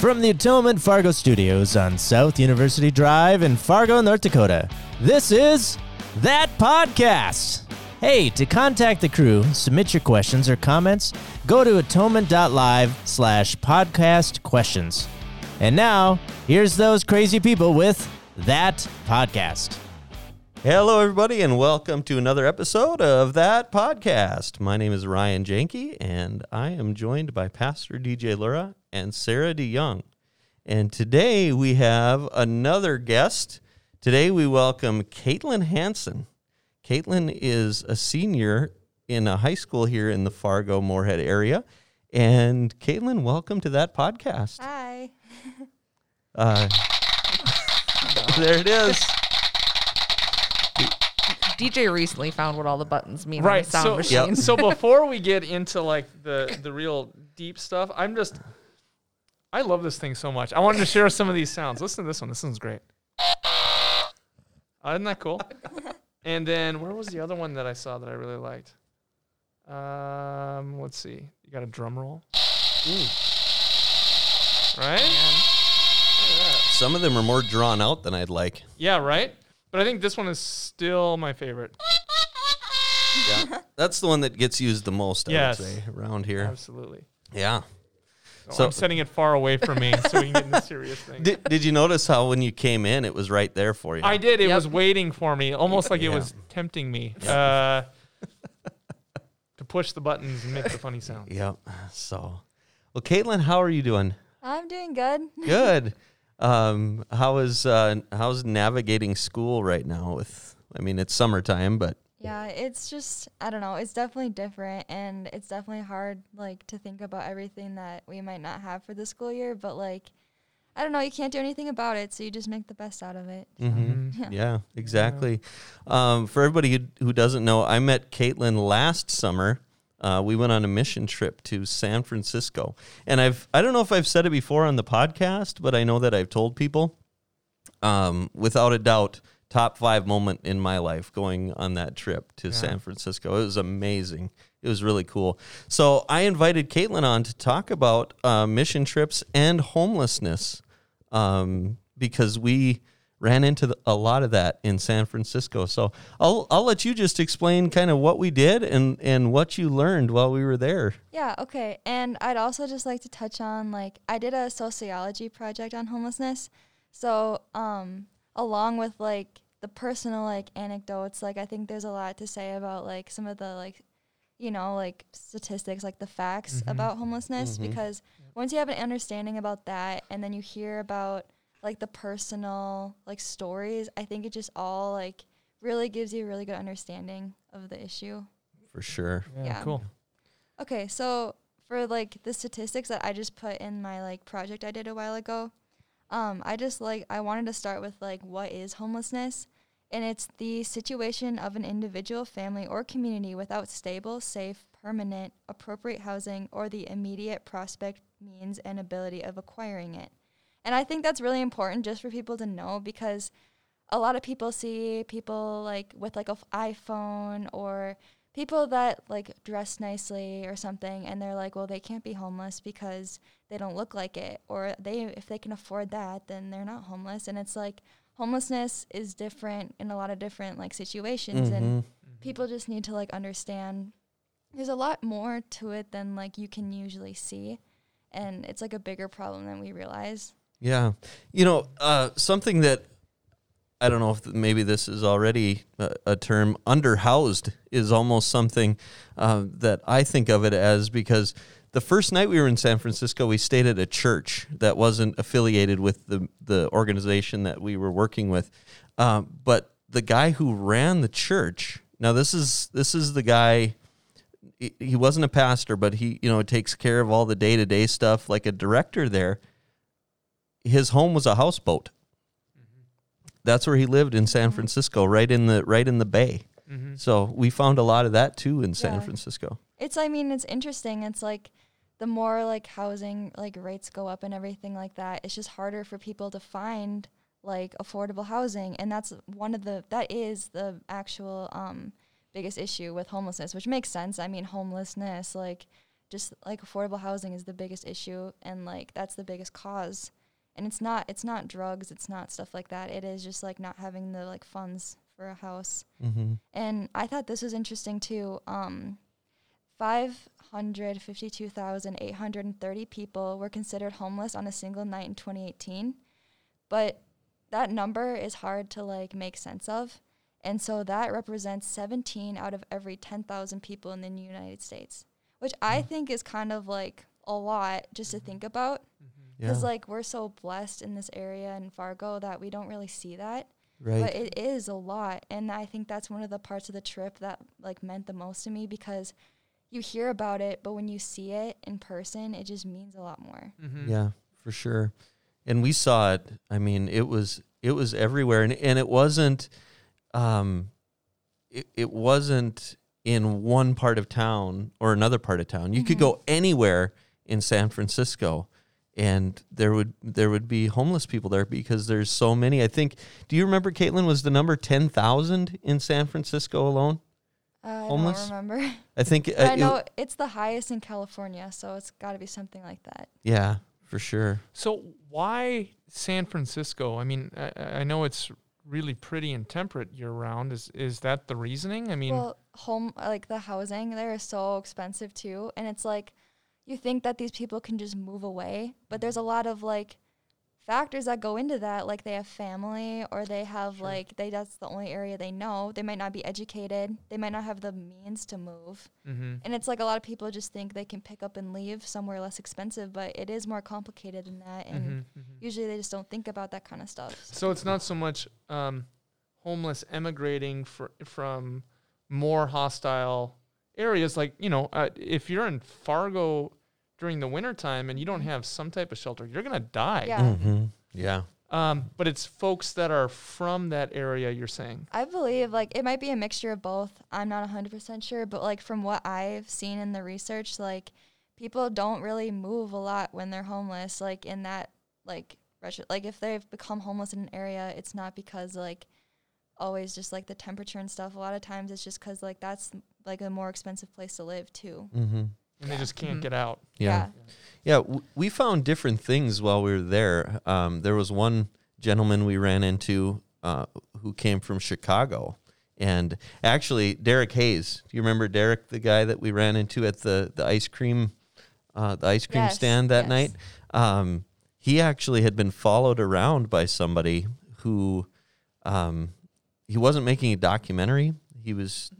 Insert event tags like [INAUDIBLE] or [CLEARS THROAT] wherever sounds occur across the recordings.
From the Atonement Fargo Studios on South University Drive in Fargo, North Dakota, this is That Podcast. Hey, to contact the crew, submit your questions or comments, go to atonement.live slash podcast questions. And now, here's those crazy people with That Podcast. Hello, everybody, and welcome to another episode of that podcast. My name is Ryan Janke, and I am joined by Pastor DJ Lura and Sarah DeYoung. And today we have another guest. Today we welcome Caitlin Hanson. Caitlin is a senior in a high school here in the Fargo Moorhead area. And Caitlin, welcome to that podcast. Hi. Uh, [LAUGHS] [LAUGHS] there it is. [LAUGHS] DJ recently found what all the buttons mean right on the sound so, machine. Yep. so [LAUGHS] before we get into like the the real deep stuff i'm just i love this thing so much. I wanted to share some of these sounds. Listen to this one. This one's great. Uh, isn't that cool? And then where was the other one that i saw that i really liked? Um let's see. You got a drum roll? Right? Look at that. Some of them are more drawn out than I'd like. yeah right but i think this one is still my favorite Yeah. That's the one that gets used the most, I Yes. would say, around here. absolutely Yeah. so, So- i'm setting it far away from me so we can get into [LAUGHS] serious things Did, did you notice how when you came in, it was right there for you? I did. It Yep. was waiting for me, almost like it was tempting me uh, [LAUGHS] to push the buttons and make the funny sounds. Yep. So, well, Caitlin, how are you doing? I'm doing good. Good. [LAUGHS] um, how is uh, how's navigating school right now? With, I mean, it's summertime, but Yeah, it's just I don't know, it's definitely different and it's definitely hard like to think about everything that we might not have for the school year, but like I don't know, you can't do anything about it, so you just make the best out of it. Mhm. [LAUGHS] Yeah. yeah, exactly. Um, for everybody who, who doesn't know, I met Caitlin last summer. Uh, we went on a mission trip to San Francisco, and I've I don't know if I've said it before on the podcast, but I know that I've told people. Um, without a doubt, top five moment in my life going on that trip to Yeah. San Francisco. It was amazing. It was really cool. So I invited Caitlin on to talk about uh, mission trips and homelessness um, because we ran into the, a lot of that in San Francisco. So I'll I'll let you just explain kind of what we did and and what you learned while we were there. Yeah, okay. And I'd also just like to touch on like I did a sociology project on homelessness. So, um along with like the personal like anecdotes, like I think there's a lot to say about like some of the like you know, like statistics, like the facts about homelessness Mhm. because once you have an understanding about that and then you hear about like the personal like stories, I think it just all like really gives you a really good understanding of the issue. For sure. Yeah. cool. Okay, so for like the statistics that I just put in my like project I did a while ago, um, I just like I wanted to start with like what is homelessness, and it's the situation of an individual, family, or community without stable, safe, permanent, appropriate housing or the immediate prospect, means, and ability of acquiring it. And I think that's really important just for people to know because a lot of people see people like with like a f- iPhone or people that like dress nicely or something and they're like well they can't be homeless because they don't look like it or they if they can afford that then they're not homeless. And it's like homelessness is different in a lot of different like situations and Mhm. people just need to like understand there's a lot more to it than like you can usually see. And it's like a bigger problem than we realize Yeah. You know, uh, something that I don't know if maybe this is already a, a term, underhoused is almost something uh, that I think of it as because the first night we were in San Francisco, we stayed at a church that wasn't affiliated with the, the organization that we were working with. Um, but the guy who ran the church, now this is this is the guy he- wasn't a pastor, but he, you know, takes care of all the day to day stuff like a director there. His home was a houseboat. That's where he lived in San Francisco, right in the right in the bay. Mm-hmm. So we found a lot of that too in San Yeah. Francisco. it's i mean it's interesting it's like the more like housing like rates go up and everything like that it's just harder for people to find like affordable housing and that's one of the that is the actual um biggest issue with homelessness which makes sense i mean homelessness like just like affordable housing is the biggest issue and like that's the biggest cause. And it's not it's not drugs, it's not stuff like that. It is just like not having the like funds for a house. Mm-hmm. And I thought this was interesting too. Um, 552,830 people were considered homeless on a single night in 2018. But that number is hard to like make sense of. And so that represents 17 out of every 10,000 people in the United States, which I think is kind of like a lot just to think about. Yeah. Because like we're so blessed in this area in Fargo that we don't really see that right. but it is a lot and i think that's one of the parts of the trip that like meant the most to me because you hear about it but when you see it in person it just means a lot more Mm-hmm. Yeah, for sure. And we saw it. I mean, it was it was everywhere, and and it wasn't, um, it, it wasn't in one part of town or another part of town. You could Mhm. go anywhere in San Francisco, and there would there would be homeless people there because there's so many. I think. Do you remember Caitlin was the number ten thousand in San Francisco alone? uh, Homeless? i don't remember [LAUGHS] I think. uh, but i it- know it's the highest in california so it's got to be something like that yeah, for sure. So why San Francisco? I mean, I, I know it's really pretty and temperate year round. Is is that the reasoning? I mean, well home like the housing there is so expensive too and it's like you think that these people can just move away but there's a lot of like factors that go into that like they have family or they have Sure. like they that's the only area they know they might not be educated they might not have the means to move mm-hmm. and it's like a lot of people just think they can pick up and leave somewhere less expensive but it is more complicated than that and Mm-hmm. usually they just don't think about that kind of stuff So it's not so much um, homeless emigrating fr- from more hostile areas. Like, you know, uh, if you're in Fargo during the wintertime and you don't have some type of shelter, you're going to die. Yeah. Mm-hmm. Yeah. Um, but it's folks that are from that area, you're saying. I believe like it might be a mixture of both. I'm not 100% sure, but like from what I've seen in the research, like people don't really move a lot when they're homeless. Like in that like retro- like if they've become homeless in an area, it's not because like always just like the temperature and stuff. A lot of times it's just cuz like that's like a more expensive place to live too. Mm-hmm. And they just can't Mhm. get out. Yeah. Yeah. w- we found different things while we were there. Um, there was one gentleman we ran into uh, who came from Chicago. And actually, Derek Hayes. Do you remember Derek, the guy that we ran into at the, the ice cream uh, the ice cream Yes, stand that yes. night? Um, he actually had been followed around by somebody who um, he wasn't making a documentary. He was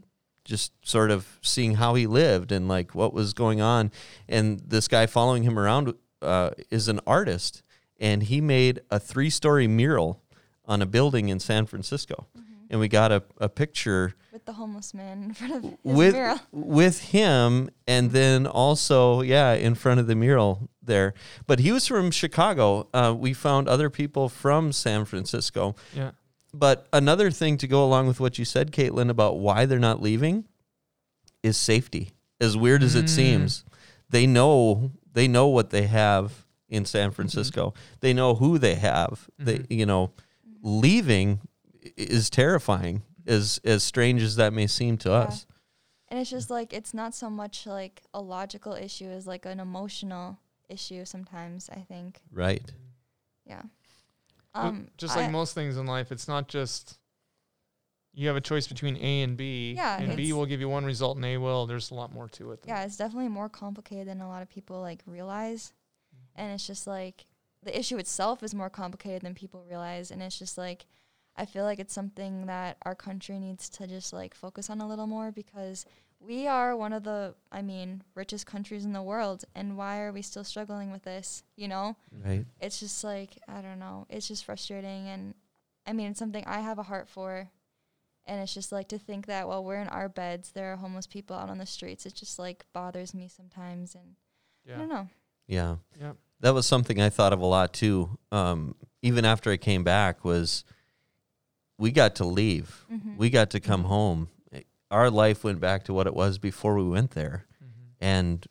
just sort of seeing how he lived and like what was going on. And this guy following him around uh, is an artist, and he made a three-story mural on a building in San Francisco. And we got a, a picture With the homeless man in front of his with mural. with him, and then also yeah, in front of the mural there. But he was from Chicago. Uh, we found other people from San Francisco. Yeah. But another thing to go along with what you said, Caitlin, about why they're not leaving is safety. As weird as it Mm. seems, they know they know what they have in San Francisco. They know who they have. They Mhm. you know, leaving is terrifying. As as strange as that may seem to Yeah. us. And it's just like it's not so much like a logical issue as like an emotional issue sometimes, I think. Right. Yeah. Um just like I- most things in life, it's not just you have a choice between A and B. Yeah, and B will give you one result and A will. There's a lot more to it. yeah, it's definitely more complicated than a lot of people like realize. Mm-hmm. And it's just like the issue itself is more complicated than people realize and it's just like I feel like it's something that our country needs to just like focus on a little more because we are one of the I mean, richest countries in the world and why are we still struggling with this, you know? Right. it's just like I don't know. It's just frustrating, and I mean, it's something I have a heart for, and it's just like to think that while we're in our beds, there are homeless people out on the streets. It just like bothers me sometimes, and I don't know. Yeah. Yep. That was something I thought of a lot too. Um, even after I came back, was we got to leave. Mhm. We got to come home. Our life went back to what it was before we went there, Mhm. and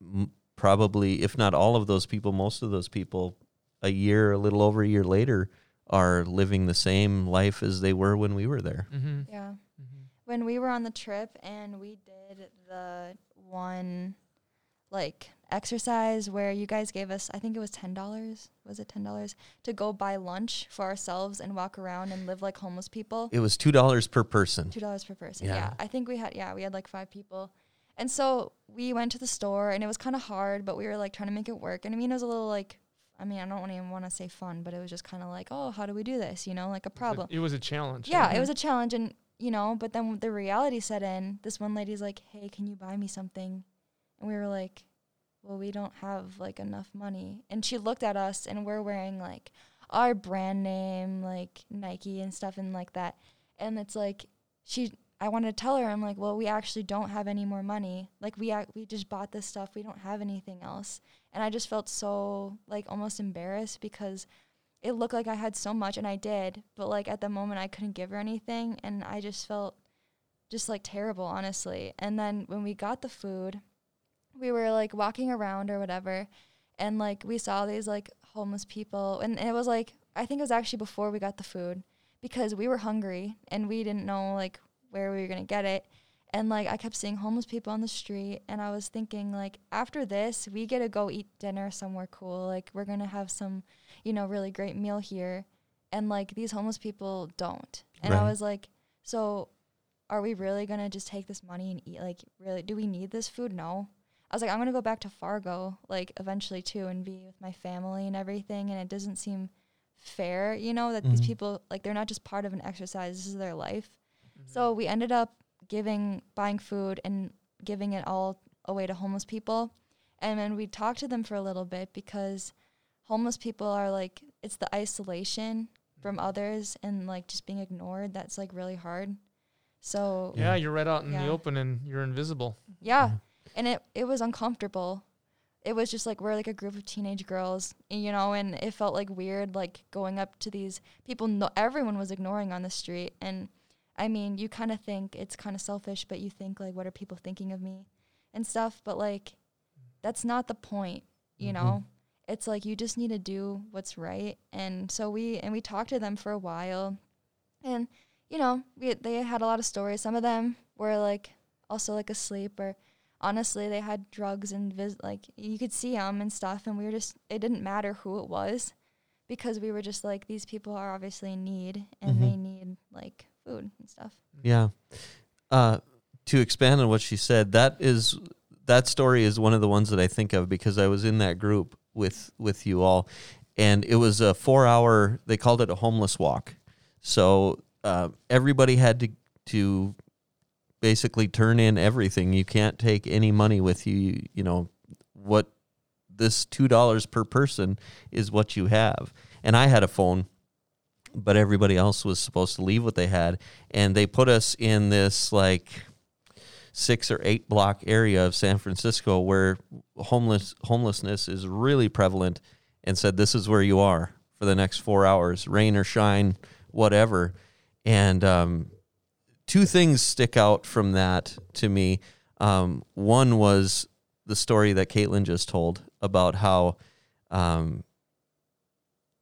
m- probably, if not all of those people, most of those people, a year, a little over a year later, are living the same life as they were when we were there. Mm-hmm. Yeah. Mhm. When we were on the trip and we did the one, like exercise where you guys gave us I think it was ten dollars. Was it ten dollars to go buy lunch for ourselves and walk around and live like homeless people? It was two dollars per person. Two dollars per person. Yeah. Yeah. I think we had yeah, we had like five people. And so we went to the store and it was kind of hard, but we were like trying to make it work. And I mean, it was a little like, I mean, I don't even want to say fun, but it was just kind of like, oh, how do we do this? You know, like a problem. It was a challenge. Yeah, it was a challenge. And, you know, but then the reality set in. This one lady's like, hey, can you buy me something? And we were like, well, we don't have like enough money. And she looked at us and we're wearing like our brand name, like Nike and stuff and like that. And it's like, she, I wanted to tell her, I'm like, well, we actually don't have any more money. Like we, ac- we just bought this stuff. We don't have anything else. And I just felt so like almost embarrassed because it looked like I had so much and I did, but like at the moment I couldn't give her anything and I just felt just like terrible, honestly. And then when we got the food, we were like walking around or whatever and like we saw these like homeless people and it was like I think it was actually before we got the food because we were hungry and we didn't know like where we were going to get it. And like I kept seeing homeless people on the street and I was thinking like after this we get to go eat dinner somewhere cool. Like we're going to have some, you know, really great meal here and like these homeless people don't. And I was like so are we really going to just take this money and eat like really do we need this food? No. I was like I'm going to go back to Fargo like eventually too and be with my family and everything and it doesn't seem fair, you know, that these Mhm. people like they're not just part of an exercise, this is their life. Mm-hmm. So we ended up giving, buying food and giving it all away to homeless people. And then we talked to them for a little bit because homeless people are like, it's the isolation from others and like just being ignored that's like really hard. So yeah, you're right out in Yeah. the open and you're invisible. yeah. And it, it was uncomfortable. It was just like we're like a group of teenage girls, you know, and it felt like weird, like going up to these people. No, everyone was ignoring on the street, and I mean, you kind of think it's kind of selfish, but you think like, what are people thinking of me, and stuff. But like, that's not the point, you Mhm. know. It's like you just need to do what's right, and so we and we talked to them for a while, and you know, we they had a lot of stories. Some of them were like also like asleep or honestly they had drugs and vis- like you could see them and stuff and we were just it didn't matter who it was because we were just like these people are obviously in need and Mhm. they need like food and stuff Yeah. Uh, to expand on what she said, that is that story is one of the ones that I think of because I was in that group with with you all, and it was a four hour. They called it a homeless walk, so uh, everybody had to to basically turn in everything. You can't take any money with you. You, know what this two dollars per person is what you have. And I had a phone, but everybody else was supposed to leave what they had and they put us in this like six or eight block area of San Francisco where homeless homelessness is really prevalent and said this is where you are for the next four hours rain or shine whatever and um, two things stick out from that to me um, one was the story that Caitlin just told about how um,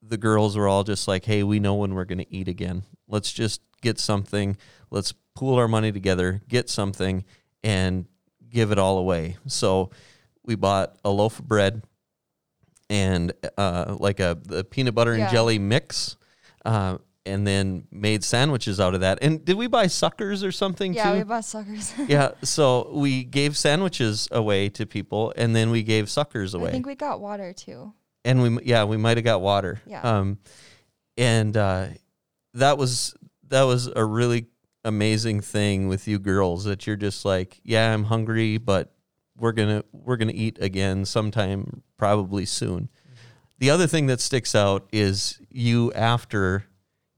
the girls were all just like, hey, we know when we're going to eat again. Let's just get something. Let's pool our money together, get something, and give it all away. So we bought a loaf of bread and uh, like a the peanut butter and Yeah. jelly mix. Uh, and then made sandwiches out of that. And did we buy suckers or something yeah too? we bought suckers [LAUGHS] yeah. [LAUGHS] So we gave sandwiches away to people, and then we gave suckers away i think we got water too and we yeah we might have got water Yeah. um and uh that was that was a really amazing thing with you girls that you're just like yeah i'm hungry but we're gonna we're gonna eat again sometime probably soon the other thing that sticks out is you after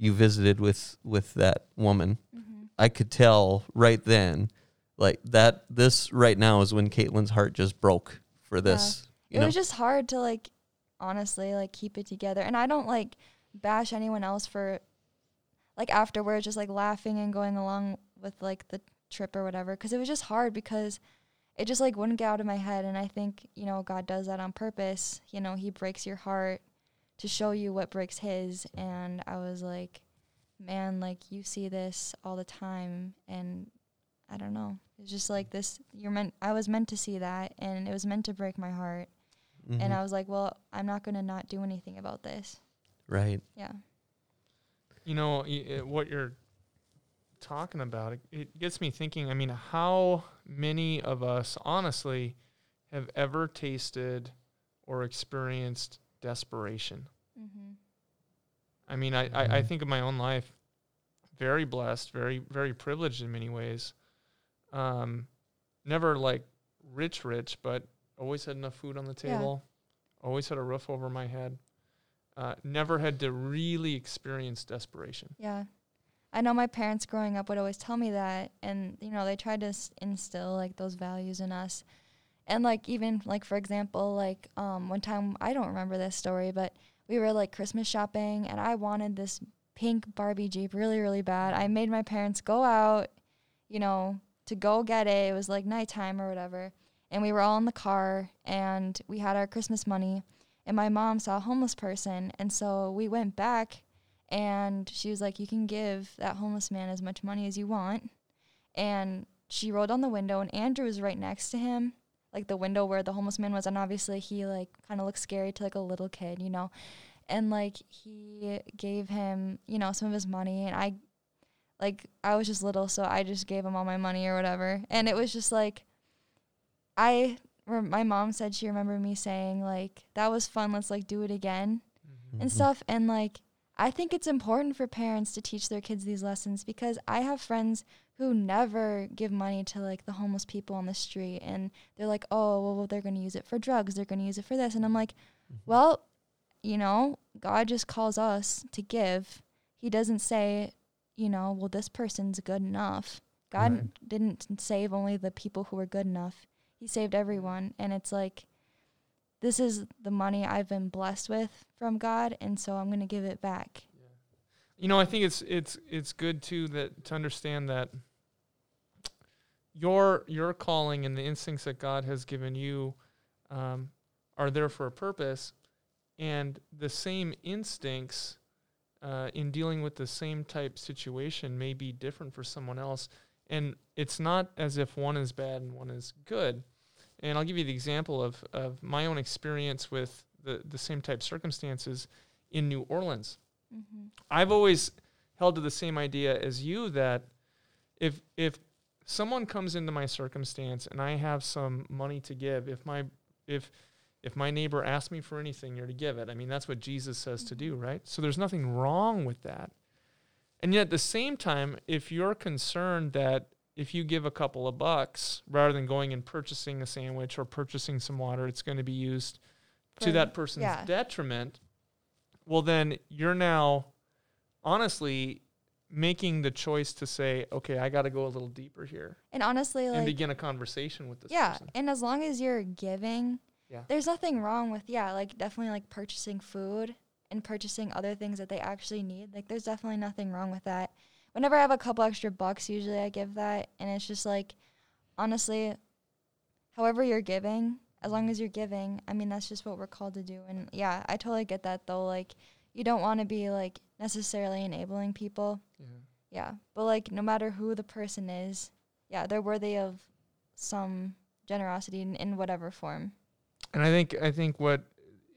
you visited with with that woman hmm i could tell right then like that this right now is when caitlin's heart just broke for this it know? was just hard to like honestly like keep it together and i don't like bash anyone else for like afterwards just like laughing and going along with like the trip or whatever because it was just hard because it just like wouldn't get out of my head and i think you know god does that on purpose you know he breaks your heart to show you what breaks his and i was like man like you see this all the time and I don't know. It's just like this. You're meant. I was meant to see that, and it was meant to break my heart. Mhm. And I was like, well, I'm not gonna not do anything about this. right. Yeah. You know y- uh, what you're talking about. It, it gets me thinking. I mean, how many of us, honestly, have ever tasted or experienced desperation? Mm-hmm. I mean, I, I, I Mhm. think of my own life, very blessed, very, very privileged in many ways. Um, never like rich, rich, but always had enough food on the Yeah. table, always had a roof over my head. Uh, never had to really experience desperation. Yeah. I know my parents growing up would always tell me that and you know, they tried to s- instill like those values in us. And like even like for example, like um one time I don't remember this story, but we were like Christmas shopping and I wanted this pink Barbie Jeep really really bad. I made my parents go out, you know, to go get it. It was like nighttime or whatever. And we were all in the car and we had our Christmas money and my mom saw a homeless person and so we went back and she was like you can give that homeless man as much money as you want and she rolled down the window and andrew was right next to him like the window where the homeless man was and obviously he like kind of looked scary to like a little kid you know? And like he gave him you know some of his money and i like i was just little so i just gave him all my money or whatever. And it was just like i rem- my mom said she remembered me saying like that was fun let's like do it again and Mhm. stuff. And like I think it's important for parents to teach their kids these lessons because I have friends who never give money to like the homeless people on the street and they're like, "Oh, well they're going to use it for drugs, they're going to use it for this." And I'm like, Mhm. "Well, you know, God just calls us to give. He doesn't say, you know, well this person's good enough. God Right. didn't save only the people who were good enough. He saved everyone." And it's like this is the money I've been blessed with from God, and so I'm going to give it back. You know, I think it's it's it's good too that to understand that your your calling and the instincts that God has given you um, are there for a purpose, and the same instincts uh, in dealing with the same type situation may be different for someone else, and it's not as if one is bad and one is good. And I'll give you the example of of my own experience with the the same type circumstances in New Orleans. Mm-hmm. I've always held to the same idea as you that if if someone comes into my circumstance and I have some money to give, if my if if my neighbor asks me for anything, you're to give it. I mean, that's what Jesus says to do, right? So there's nothing wrong with that. And yet at the same time, if you're concerned that if you give a couple of bucks rather than going and purchasing a sandwich or purchasing some water, it's going to be used to that person's yeah. detriment, well, then you're now honestly making the choice to say, okay, I got to go a little deeper here And honestly, and like, begin a conversation with this yeah, person. and as long as you're giving, Yeah. there's nothing wrong with, yeah, like definitely like purchasing food and purchasing other things that they actually need. Like, there's definitely nothing wrong with that. Whenever I have a couple extra bucks, usually I give that. And it's just like, honestly, however you're giving, as long as you're giving, I mean, that's just what we're called to do. And yeah, I totally get that though. Like, you don't want to be like necessarily enabling people. Yeah. Yeah. But like no matter who the person is, yeah, they're worthy of some generosity in, in whatever form. And I think I think what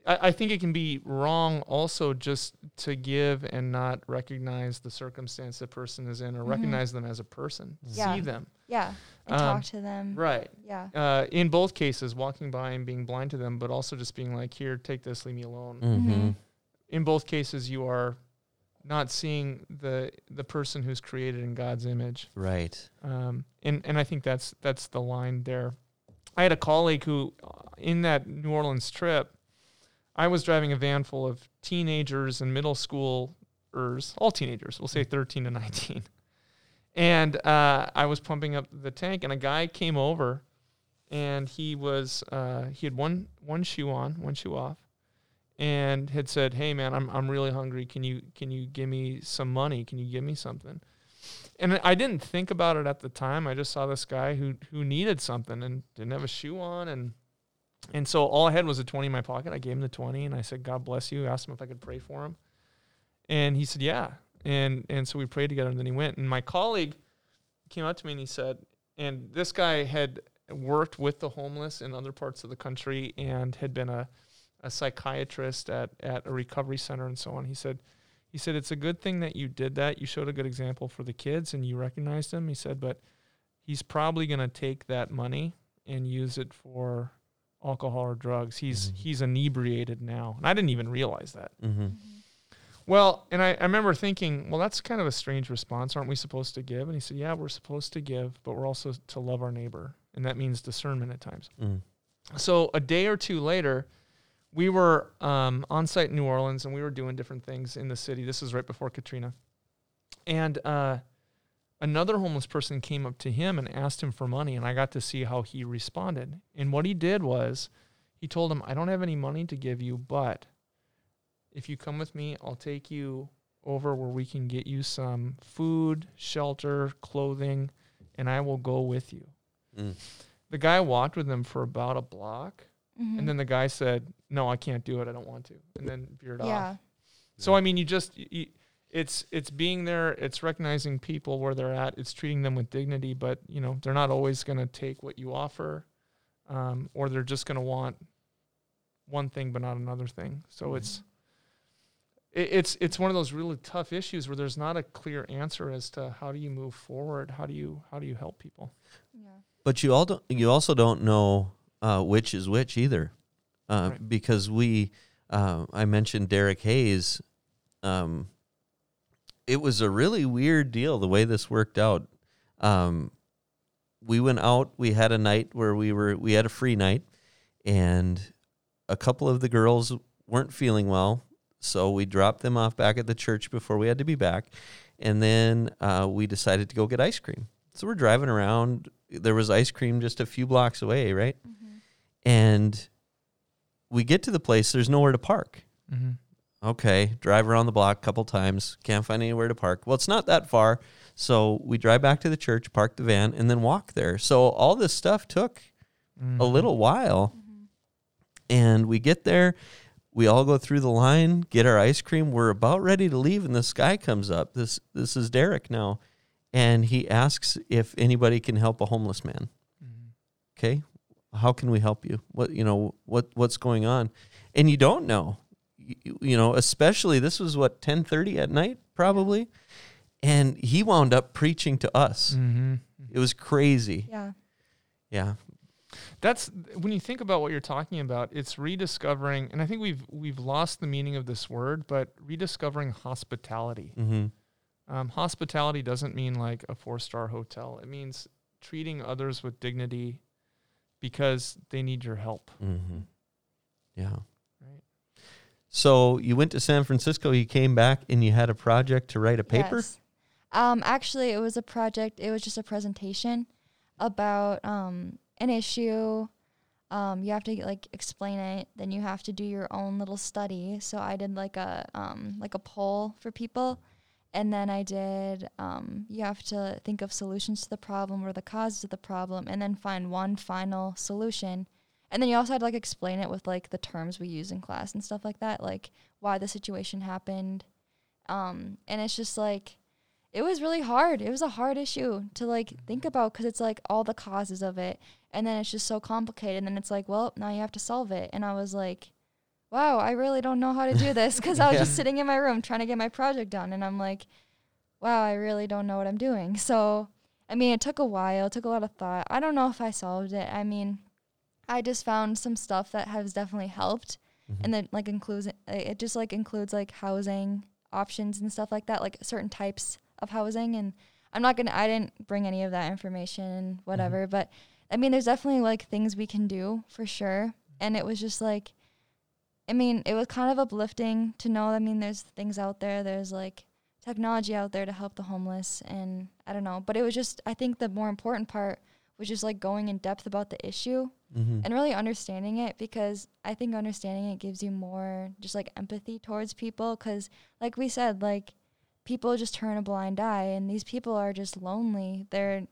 I, I think it can be wrong also just to give and not recognize the circumstance the person is in or Mhm. recognize them as a person, Yeah. see them. Yeah. And Um, talk to them. Right. Yeah. Uh, in both cases, walking by and being blind to them, but also just being like, here, take this, leave me alone. Mm-hmm. In both cases, you are not seeing the the person who's created in God's image. Right. Um, and and I think that's that's the line there. I had a colleague who, uh, in that New Orleans trip, I was driving a van full of teenagers and middle schoolers, all teenagers, we'll say 13 to 19. And uh, I was pumping up the tank, and a guy came over, and he was uh, he had one one shoe on, one shoe off, and had said, "Hey man, I'm I'm really hungry. Can you can you give me some money? Can you give me something?" And I didn't think about it at the time. I just saw this guy who who needed something and didn't have a shoe on, and and so all I had was a twenty in my pocket. I gave him the twenty, and I said, "God bless you." I asked him if I could pray for him, and he said, "Yeah." And and so we prayed together, and then he went. And my colleague came up to me and he said, and this guy had worked with the homeless in other parts of the country and had been a, a psychiatrist at, at a recovery center and so on. He said, he said, it's a good thing that you did that. You showed a good example for the kids and you recognized him. He said, but he's probably going to take that money and use it for alcohol or drugs. He's, Mhm. he's inebriated now. And I didn't even realize that. Mm-hmm. Well, and I, I remember thinking, well, that's kind of a strange response. Aren't we supposed to give? And he said, yeah, we're supposed to give, but we're also to love our neighbor. And that means discernment at times. Mm. So a day or two later, we were um, on site in New Orleans and we were doing different things in the city. This is right before Katrina. And uh, another homeless person came up to him and asked him for money. And I got to see how he responded. And what he did was he told him, I don't have any money to give you, but if you come with me, I'll take you over where we can get you some food, shelter, clothing, and I will go with you. Mm. The guy walked with him for about a block. Mhm. And then the guy said, "No, I can't do it. I don't want to," and then veered off. yeah. So I mean, you just y y it's it's being there. It's recognizing people where they're at. It's treating them with dignity. But you know, they're not always going to take what you offer, um, or they're just going to want one thing but not another thing. So it's it, it's it's one of those really tough issues where there's not a clear answer as to how do you move forward. How do you how do you help people? Yeah. But you all don't, you also don't know uh, which is which either, uh, Right. because we uh, I mentioned Derek Hayes. Um, it was a really weird deal the way this worked out. Um, we went out. We had a night where we were we had a free night, and a couple of the girls weren't feeling well, so we dropped them off back at the church before we had to be back, and then uh, we decided to go get ice cream. So we're driving around. There was ice cream just a few blocks away, right? Mhm. And we get to the place. There's nowhere to park. Mm-hmm. Okay, drive around the block a couple times, can't find anywhere to park. Well, it's not that far. So we drive back to the church, park the van, and then walk there. So all this stuff took Mm-hmm. a little while. Mhm. And we get there, we all go through the line, get our ice cream. We're about ready to leave, and this guy comes up. This this is Derek now, and he asks if anybody can help a homeless man. Mm-hmm. Okay, how can we help you? What you know what what's going on, and you don't know. You, you know, especially this was what ten thirty at night probably, and he wound up preaching to us. Mm-hmm. It was crazy. Yeah. Yeah. That's when you think about what you're talking about. It's rediscovering, and I think we've we've lost the meaning of this word, but rediscovering hospitality. Mm-hmm. Um, hospitality doesn't mean like a four star hotel. It means treating others with dignity because they need your help. Mm-hmm. Yeah. So you went to San Francisco. You came back and you had a project to write a paper. Yes. Um, actually, it was a project. It was just a presentation about um, an issue. Um, you have to like explain it. Then you have to do your own little study. So I did like a um, like a poll for people, and then I did. Um, you have to think of solutions to the problem or the causes of the problem, and then find one final solution. And then you also had to like explain it with like the terms we use in class and stuff like that, like why the situation happened. Um, and it's just like it was really hard. It was a hard issue to like think about because it's like all the causes of it, and then it's just so complicated. And then it's like, well, now you have to solve it. And I was like, wow, I really don't know how to do this because I was just [LAUGHS] sitting in my room trying to get my project done, and I'm like, wow, I really don't know what I'm doing. So, I mean, it took a while. It took a lot of thought. I don't know if I solved it. I mean, I just found some stuff that has definitely helped, Mm-hmm. and then like includes it just like includes like housing options and stuff like that, like certain types of housing. And I'm not gonna, I didn't bring any of that information and whatever, but I mean, there's definitely like things we can do for sure. And it was just like, I mean, it was kind of uplifting to know. I mean, there's things out there. There's like technology out there to help the homeless, and I don't know. But it was just, I think the more important part was just like going in depth about the issue Mm-hmm. and really understanding it because I think understanding it gives you more just like empathy towards people because like we said like people just turn a blind eye and these people are just lonely they're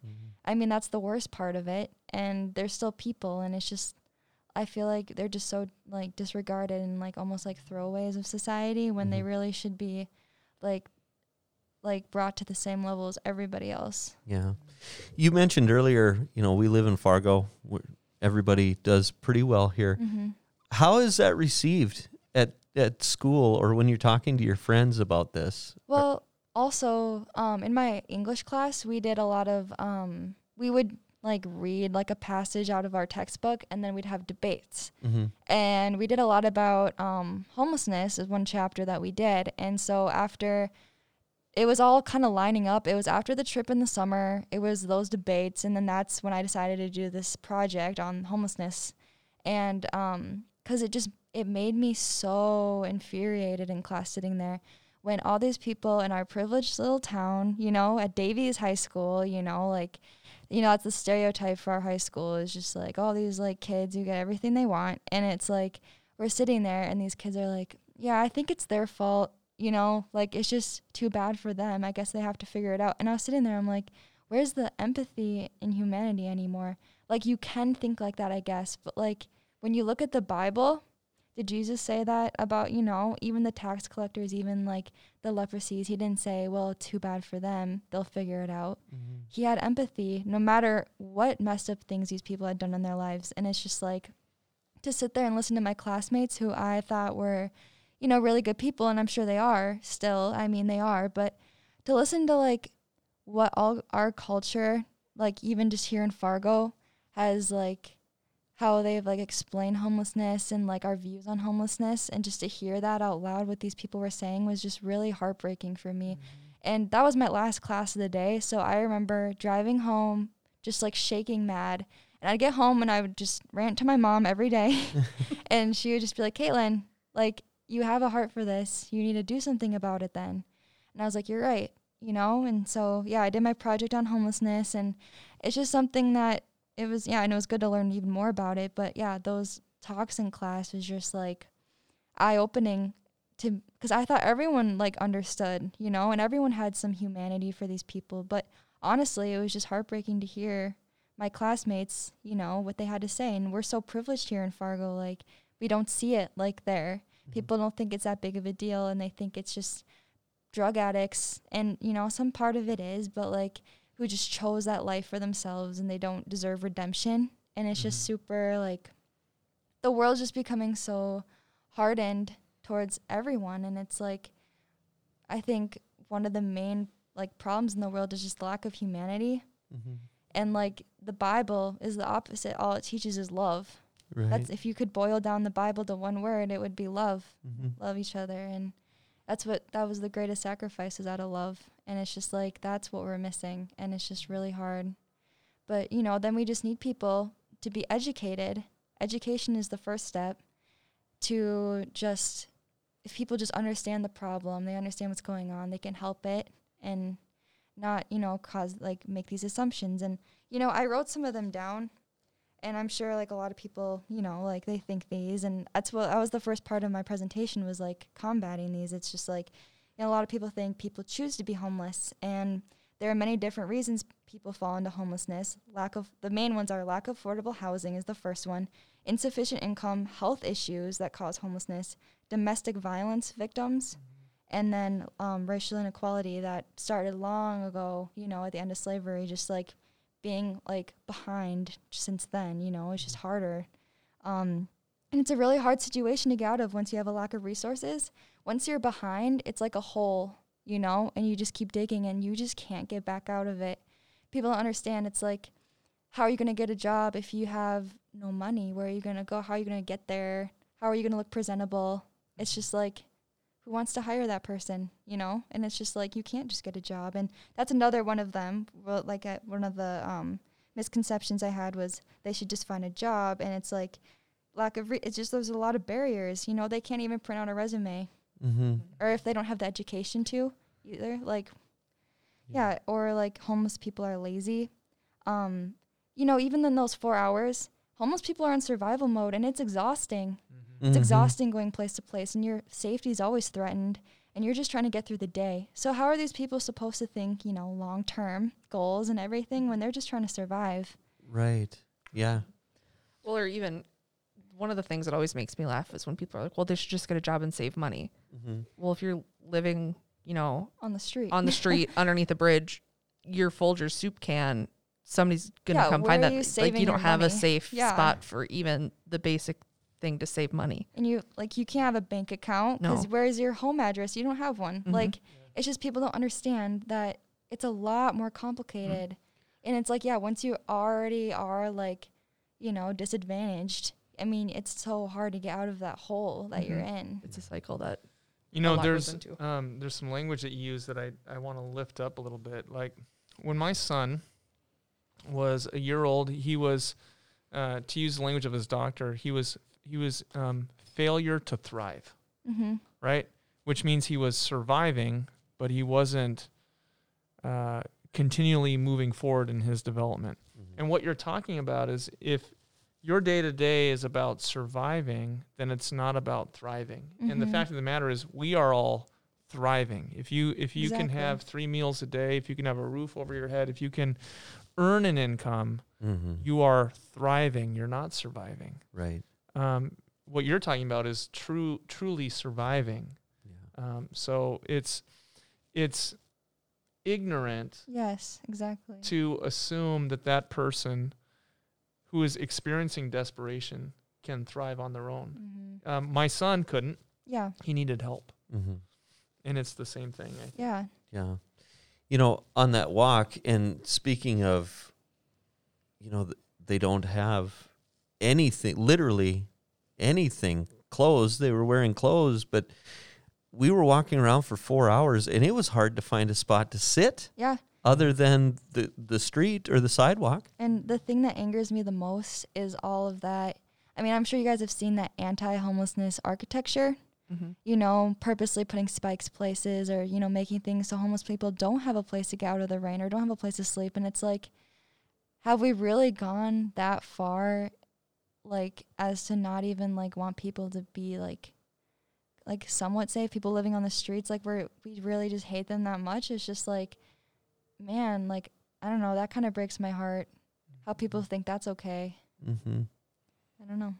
I mean that's the worst part of it and they're still people and it's just I feel like they're just so like disregarded and like almost like throwaways of society when they Mhm. really should be like like brought to the same level as everybody else. Yeah. You mentioned earlier, you know, we live in Fargo. Where everybody does pretty well here. hmm How is that received at at school or when you're talking to your friends about this? Well, also, um, in my English class, we did a lot of, um, we would like read like a passage out of our textbook and then we'd have debates. Mm-hmm. And we did a lot about um, homelessness, is one chapter that we did. And so after, it was all kind of lining up. It was after the trip in the summer, it was those debates. And then that's when I decided to do this project on homelessness. And um, because it just, it made me so infuriated in class sitting there when all these people in our privileged little town, you know, at Davies High School, you know, like, you know, that's the stereotype for our high school is just like all these like kids who get everything they want. And it's like, we're sitting there and these kids are like, yeah, I think it's their fault, you know, like it's just too bad for them. I guess they have to figure it out. And I was sitting there, I'm like, where's the empathy in humanity anymore? Like, you can think like that, I guess, but like, when you look at the Bible, did Jesus say that about, you know, even the tax collectors, even like the leprosies? He didn't say, well, too bad for them. They'll figure it out. Mm-hmm. He had empathy no matter what messed up things these people had done in their lives. And it's just like to sit there and listen to my classmates who I thought were, you know, really good people. And I'm sure they are still. I mean, they are. But to listen to like what all our culture, like even just here in Fargo, has like how they've like explained homelessness and like our views on homelessness and just to hear that out loud what these people were saying was just really heartbreaking for me mm-hmm. and that was my last class of the day so i remember driving home just like shaking mad and i'd get home and i would just rant to my mom every day [LAUGHS] [LAUGHS] and she would just be like caitlin like you have a heart for this. You need to do something about it then. And i was like you're right you know? And so yeah i did my project on homelessness and it's just something that it was yeah and it was good to learn even more about it but yeah those talks in class was just like eye opening to because i thought everyone like understood you know? And everyone had some humanity for these people but honestly it was just heartbreaking to hear my classmates you know what they had to say and we're so privileged here in fargo like we don't see it like there people don't think it's that big of a deal and they think it's just drug addicts. And you know some part of it is but like who just chose that life for themselves and they don't deserve redemption. And it's just super like the world's just becoming so hardened towards everyone. And it's like i think one of the main like problems in the world is just lack of humanity. Mm-hmm. and like the bible is the opposite. All it teaches is love Right. that's if you could boil down the bible to one word it would be love. Mm-hmm. love each other and that's what that was the greatest sacrifice is out of love. And it's just like that's what we're missing and it's just really hard. But you know then we just need people to be educated. Education is the first step to just if people just understand the problem they understand what's going on they can help it and not you know cause like make these assumptions. And you know i wrote some of them down and i'm sure like a lot of people you know like they think these. And that's what that was the first part of my presentation was like combating these. It's just like you know a lot of people think people choose to be homeless. And there are many different reasons people fall into homelessness. Lack of the main ones are lack of affordable housing is the first one insufficient income health issues that cause homelessness domestic violence victims and then um, racial inequality that started long ago you know at the end of slavery just like being like behind since then you know it's just harder. Um, and it's a really hard situation to get out of once you have a lack of resources. Once you're behind it's like a hole you know and you just keep digging and you just can't get back out of it. People don't understand. It's like how are you going to get a job if you have no money? Where are you going to go? How are you going to get there? How are you going to look presentable? It's just like who wants to hire that person you know? And it's just like you can't just get a job. And that's another one of them. Well, like uh, one of the um, misconceptions i had was they should just find a job. And it's like lack of re- it's just there's a lot of barriers you know? They can't even print out a resume. Mm-hmm. or if they don't have the education to either like yeah or like homeless people are lazy. Um you know even in those four hours homeless people are in survival mode and it's exhausting Mm-hmm. it's exhausting going place to place and your safety is always threatened and you're just trying to get through the day so how are these people supposed to think you know long term goals and everything when they're just trying to survive Right. Yeah. Well, or even one of the things that always makes me laugh is when people are like, well, they should just get a job and save money. Mm-hmm. Well, if you're living you know, on the street. on the street [LAUGHS] underneath a bridge, your Folgers soup can, somebody's gonna Yeah, come find that. you like you don't your have a safe Yeah. spot for even the basic thing to save money. and you like you can't have a bank account because No. where's your home address? You don't have one. Mhm. Like it's just people don't understand that it's a lot more Mm-hmm. complicated. And it's like, yeah, once you already are like, you know, disadvantaged, I mean, it's so hard to get out of that hole that you're Mhm. in. It's a cycle that You know, there's um, there's some language that you use that I, I want to lift up a little bit. Like when my son was a year old, he was uh, to use the language of his doctor. He was he was um, failure to thrive, Mm-hmm. right? Which means he was surviving, but he wasn't uh, continually moving forward in his development. And what you're talking about is if your day to day is about surviving, then it's not about thriving. And the Mhm. fact of the matter is, we are all thriving. If you if you can have three meals a day, if you can have a roof over your head, if you can earn an income, Mm-hmm. you are thriving. You're not surviving. right. Um, what you're talking about is true, truly surviving. Yeah. Um, so it's it's ignorant Yes, exactly. to assume that that person who is experiencing desperation can thrive on their own. Mm-hmm. Um, my son couldn't. Yeah, He needed help, Mm-hmm. and it's the same thing. I think. yeah. Yeah. You know, on that walk, and speaking of, you know, th- they don't have anything, literally anything clothes. They were wearing clothes, but we were walking around for four hours and it was hard to find a spot to sit Yeah. other than the, the street or the sidewalk. And the thing that angers me the most is all of that. I mean, I'm sure you guys have seen that anti homelessness architecture, mm-hmm. you know, purposely putting spikes places or, you know, making things so homeless people don't have a place to get out of the rain or don't have a place to sleep. And it's like, have we really gone that far, like, as to not even, like, want people to be, like, like somewhat safe people living on the streets like we're we really just hate them that much. It's just like man like i don't know that kind of breaks my heart how people think that's okay. Mm-hmm. i don't know.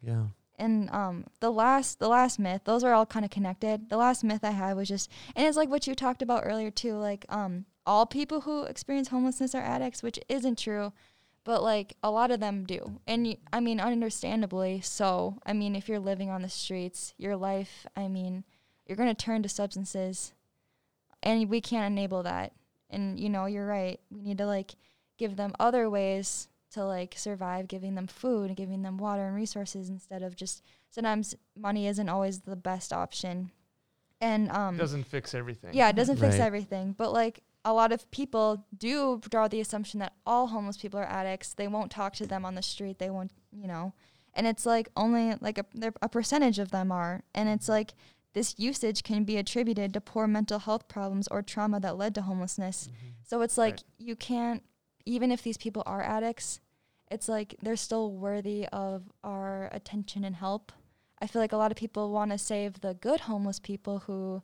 Yeah. and um the last the last myth those are all kind of connected. The last myth i had was just and it's like what you talked about earlier too like um all people who experience homelessness are addicts which isn't true but like a lot of them do. And I mean understandably so. I mean if you're living on the streets your life i mean you're going to turn to substances. And we can't enable that. And you know you're right. We need to like give them other ways to like survive giving them food and giving them water and resources instead of just sometimes money isn't always the best option. And um It Doesn't fix everything. yeah, it doesn't fix everything, but like a lot of people do draw the assumption that all homeless people are addicts. They won't talk to them on the street. They won't, you know, and it's like only like a, a percentage of them are, and it's like this usage can be attributed to poor mental health problems or trauma that led to homelessness. Mm-hmm. So it's like Right. you can't, even if these people are addicts, it's like they're still worthy of our attention and help. I feel like a lot of people want to save the good homeless people who,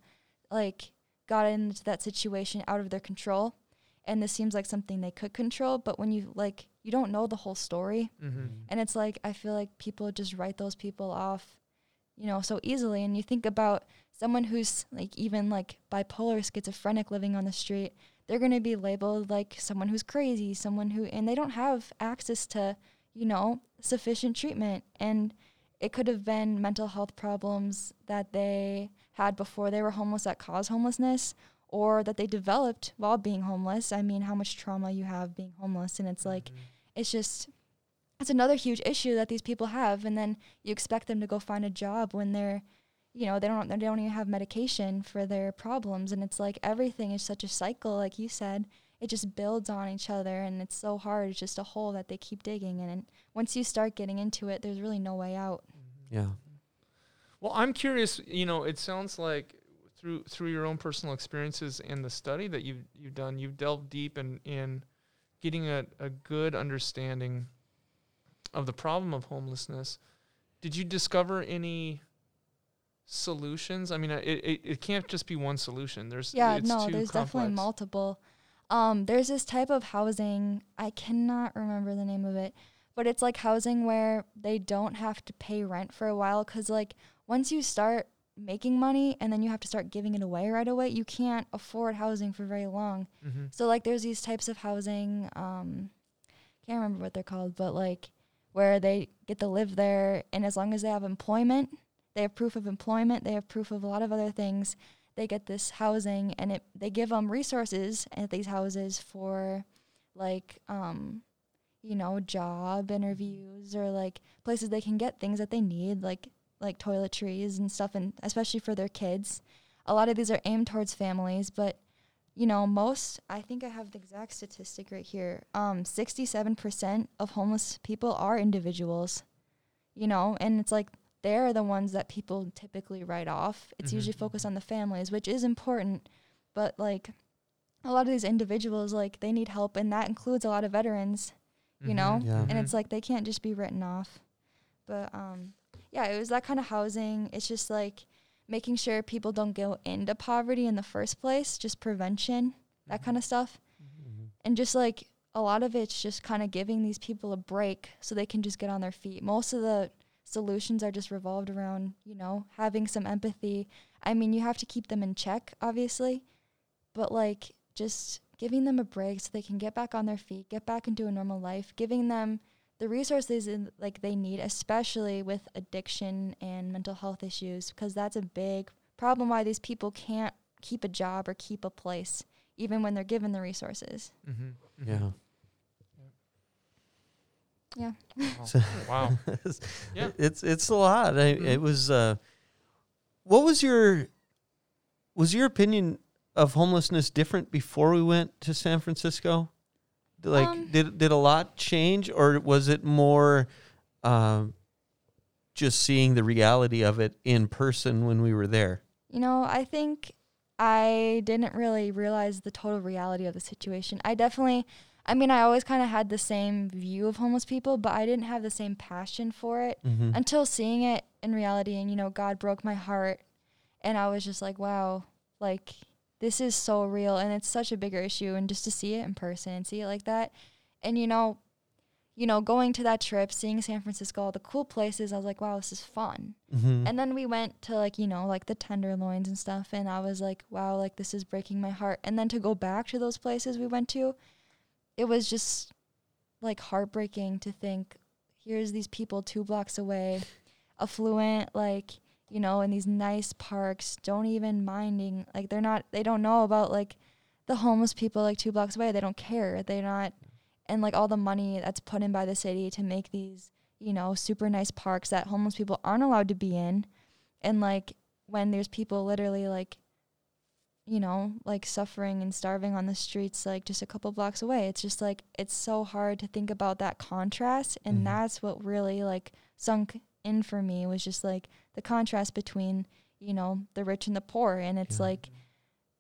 like, got into that situation out of their control. And this seems like something they could control, but when you, like, you don't know the whole story. Mm-hmm. And it's like, I feel like people just write those people off, you know, so easily. And you think about someone who's, like, even like bipolar, schizophrenic living on the street, they're going to be labeled like someone who's crazy, someone who, and they don't have access to, you know, sufficient treatment. And it could have been mental health problems that they had before they were homeless that cause homelessness or that they developed while being homeless. I mean, how much trauma you have being homeless. And it's like, mm-hmm. it's just, it's another huge issue that these people have. And then you expect them to go find a job when they're, you know, they don't, they don't even have medication for their problems. And it's like everything is such a cycle, like you said. It just builds on each other and it's so hard. It's just a hole that they keep digging. And once you start getting into it, there's really no way out. Yeah. Well, I'm curious. You know, it sounds like through through your own personal experiences and the study that you've you've done, you've delved deep in in getting a, a good understanding of the problem of homelessness. Did you discover any solutions? I mean, uh, it it, it can't just be one solution. There's Yeah, it's no, there's definitely multiple. Um, there's this type of housing, I cannot remember the name of it, but it's like housing where they don't have to pay rent for a while because, like, once you start making money and then you have to start giving it away right away, you can't afford housing for very long. Mm-hmm. So like there's these types of housing, um can't remember what they're called, but like where they get to live there and as long as they have employment, they have proof of employment, they have proof of a lot of other things, they get this housing and it they give them resources at these houses for like um you know, job interviews or like places they can get things that they need like like toiletries and stuff and especially for their kids. A lot of these are aimed towards families, but you know, most I think I have the exact statistic right here. Um 67% of homeless people are individuals. You know, and it's like they're the ones that people typically write off. It's Mhm. usually focused on the families, which is important, but like a lot of these individuals like they need help and that includes a lot of veterans you know Yeah. and it's like they can't just be written off but um yeah it was that kind of housing. It's just like making sure people don't go into poverty in the first place just prevention that kind of mm-hmm. stuff. Mm-hmm. And just like a lot of it's just kind of giving these people a break so they can just get on their feet. Most of the solutions are just revolved around you know having some empathy. I mean you have to keep them in check obviously but like just giving them a break so they can get back on their feet, get back into a normal life, giving them the resources in, like they need, especially with addiction and mental health issues, because that's a big problem why these people can't keep a job or keep a place, even when they're given the resources. Mm-hmm. Yeah. Yeah. Wow. [LAUGHS] Yeah. It's it's a lot. I, Mhm. It was. Uh, what was your was your opinion of homelessness different before we went to San Francisco? Like, Um, did did a lot change, or was it more um, just seeing the reality of it in person when we were there? You know, I think I didn't really realize the total reality of the situation. I definitely, I mean, I always kind of had the same view of homeless people, but I didn't have the same passion for it Mm-hmm. until seeing it in reality. And, you know, God broke my heart. And I was just like, wow, like, this is so real. And it's such a bigger issue. And just to see it in person and see it like that. And, you know, you know, going to that trip, seeing San Francisco, all the cool places, I was like, wow, this is fun. Mm-hmm. And then we went to like, you know, like the tenderloins and stuff. And I was like, wow, like this is breaking my heart. And then to go back to those places we went to, it was just like heartbreaking to think here's these people two blocks away, affluent, like, you know, in these nice parks, don't even minding, like, they're not, they don't know about like the homeless people like two blocks away. They don't care. They're not, and like all the money that's put in by the city to make these you know, super nice parks that homeless people aren't allowed to be in. And like when there's people literally like, you know, like suffering and starving on the streets, like just a couple blocks away. It's just like, it's so hard to think about that contrast. And Mhm. that's what really like sunk in for me was just like the contrast between, you know, the rich and the poor. And it's Yeah. like,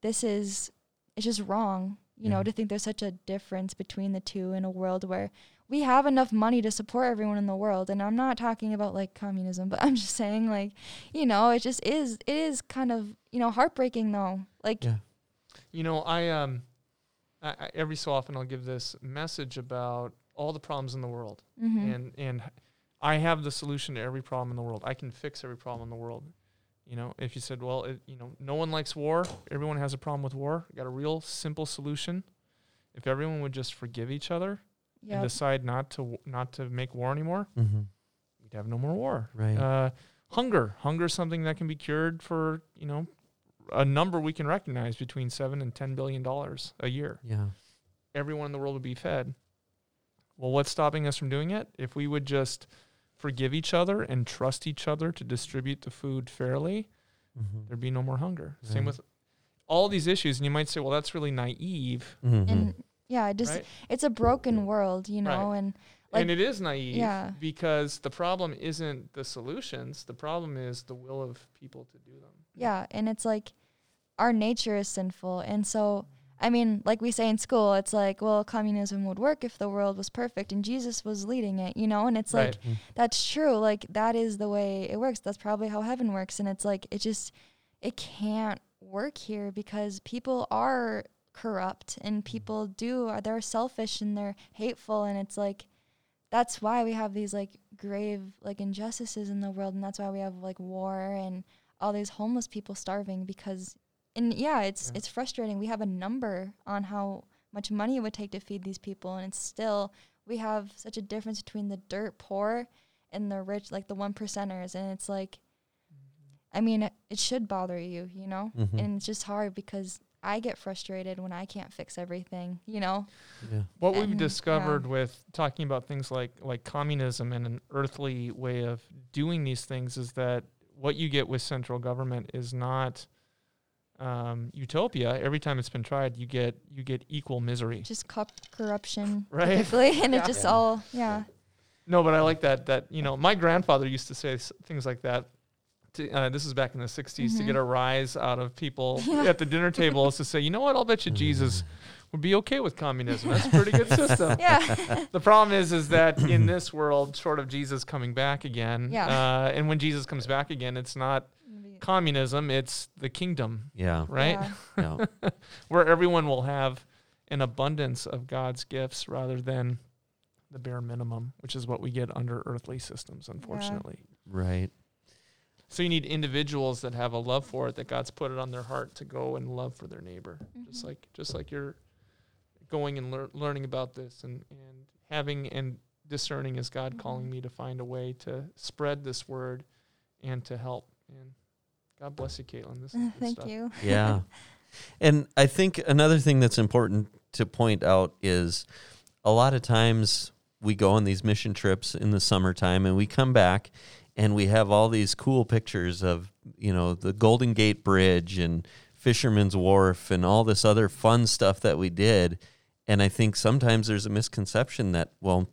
this is, it's just wrong, you know, to think there's such a difference between the two in a world where we have enough money to support everyone in the world and i'm not talking about like communism [LAUGHS] but i'm just saying like you know it just is it is kind of you know heartbreaking though like Yeah. You know, I um, I, I, every so often I'll give this message about all the problems in the world, mhm. and and I have the solution to every problem in the world. I can fix every problem in the world. You know, if you said, well, it, you know, no one likes war. Everyone has a problem with war. I got a real simple solution. If everyone would just forgive each other and decide not to w- not to make war anymore, Mm-hmm. we'd have no more war. Right. Uh, hunger. Hunger is something that can be cured for, you know, a number we can recognize between seven and ten billion dollars a year. yeah. Everyone in the world would be fed. Well, what's stopping us from doing it? If we would just forgive each other and trust each other to distribute the food fairly, Mm-hmm. there'd be no more hunger. Same with all these issues. And you might say, well, that's really naive. Mm-hmm. and yeah it just Right. it's a broken world you know and like and it is naive yeah. because the problem isn't the solutions. The problem is the will of people to do them. yeah and it's like our nature is sinful and so i mean like we say in school it's like well communism would work if the world was perfect and jesus was leading it you know? And it's like Right. Mm. that's true. Like that is the way it works. That's probably how heaven works. And it's like it just it can't work here because people are corrupt and mm. people do are, they're selfish and they're hateful. And it's like that's why we have these like grave like injustices in the world. And that's why we have like war and all these homeless people starving because and yeah, it's Yeah. it's frustrating. We have a number on how much money it would take to feed these people and it's still we have such a difference between the dirt poor and the rich like the one percenters and it's like I mean, it, it should bother you, you know? Mhm. And it's just hard because I get frustrated when I can't fix everything, you know? Yeah. What we've And, yeah. discovered with talking about things like like communism and an earthly way of doing these things is that what you get with central government is not um, utopia. Every time it's been tried, you get you get equal misery. Just cup corruption, [LAUGHS] Right. and Yeah. it just Yeah. all, yeah. No, but I like that. That you know, my grandfather used to say s- things like that. To, uh, this is back in the '60s to get a rise out of people [LAUGHS] Yeah. at the dinner table is to say, you know what? I'll bet you Jesus would be okay with communism. That's a pretty good [LAUGHS] system. Yeah. The problem is, is that [CLEARS THROAT] in this world, short of Jesus coming back again, Yeah. uh, and when Jesus comes back again, it's not communism; it's the kingdom, Yeah. right? Yeah. [LAUGHS] Yeah. [LAUGHS] Where everyone will have an abundance of God's gifts rather than the bare minimum, which is what we get under earthly systems, unfortunately. right. So you need individuals that have a love for it, that God's put it on their heart to go and love for their neighbor, just Mhm. like just like you're going and lear- learning about this and and having and discerning is God calling Mhm. me to find a way to spread this word and to help. And God bless you, Caitlin. This is [LAUGHS] Thank stuff. you. [LAUGHS] [LAUGHS] Yeah. and I think another thing that's important to point out is a lot of times we go on these mission trips in the summertime and we come back and we have all these cool pictures of, you know, the Golden Gate Bridge and Fisherman's Wharf and all this other fun stuff that we did. And I think sometimes there's a misconception that, well,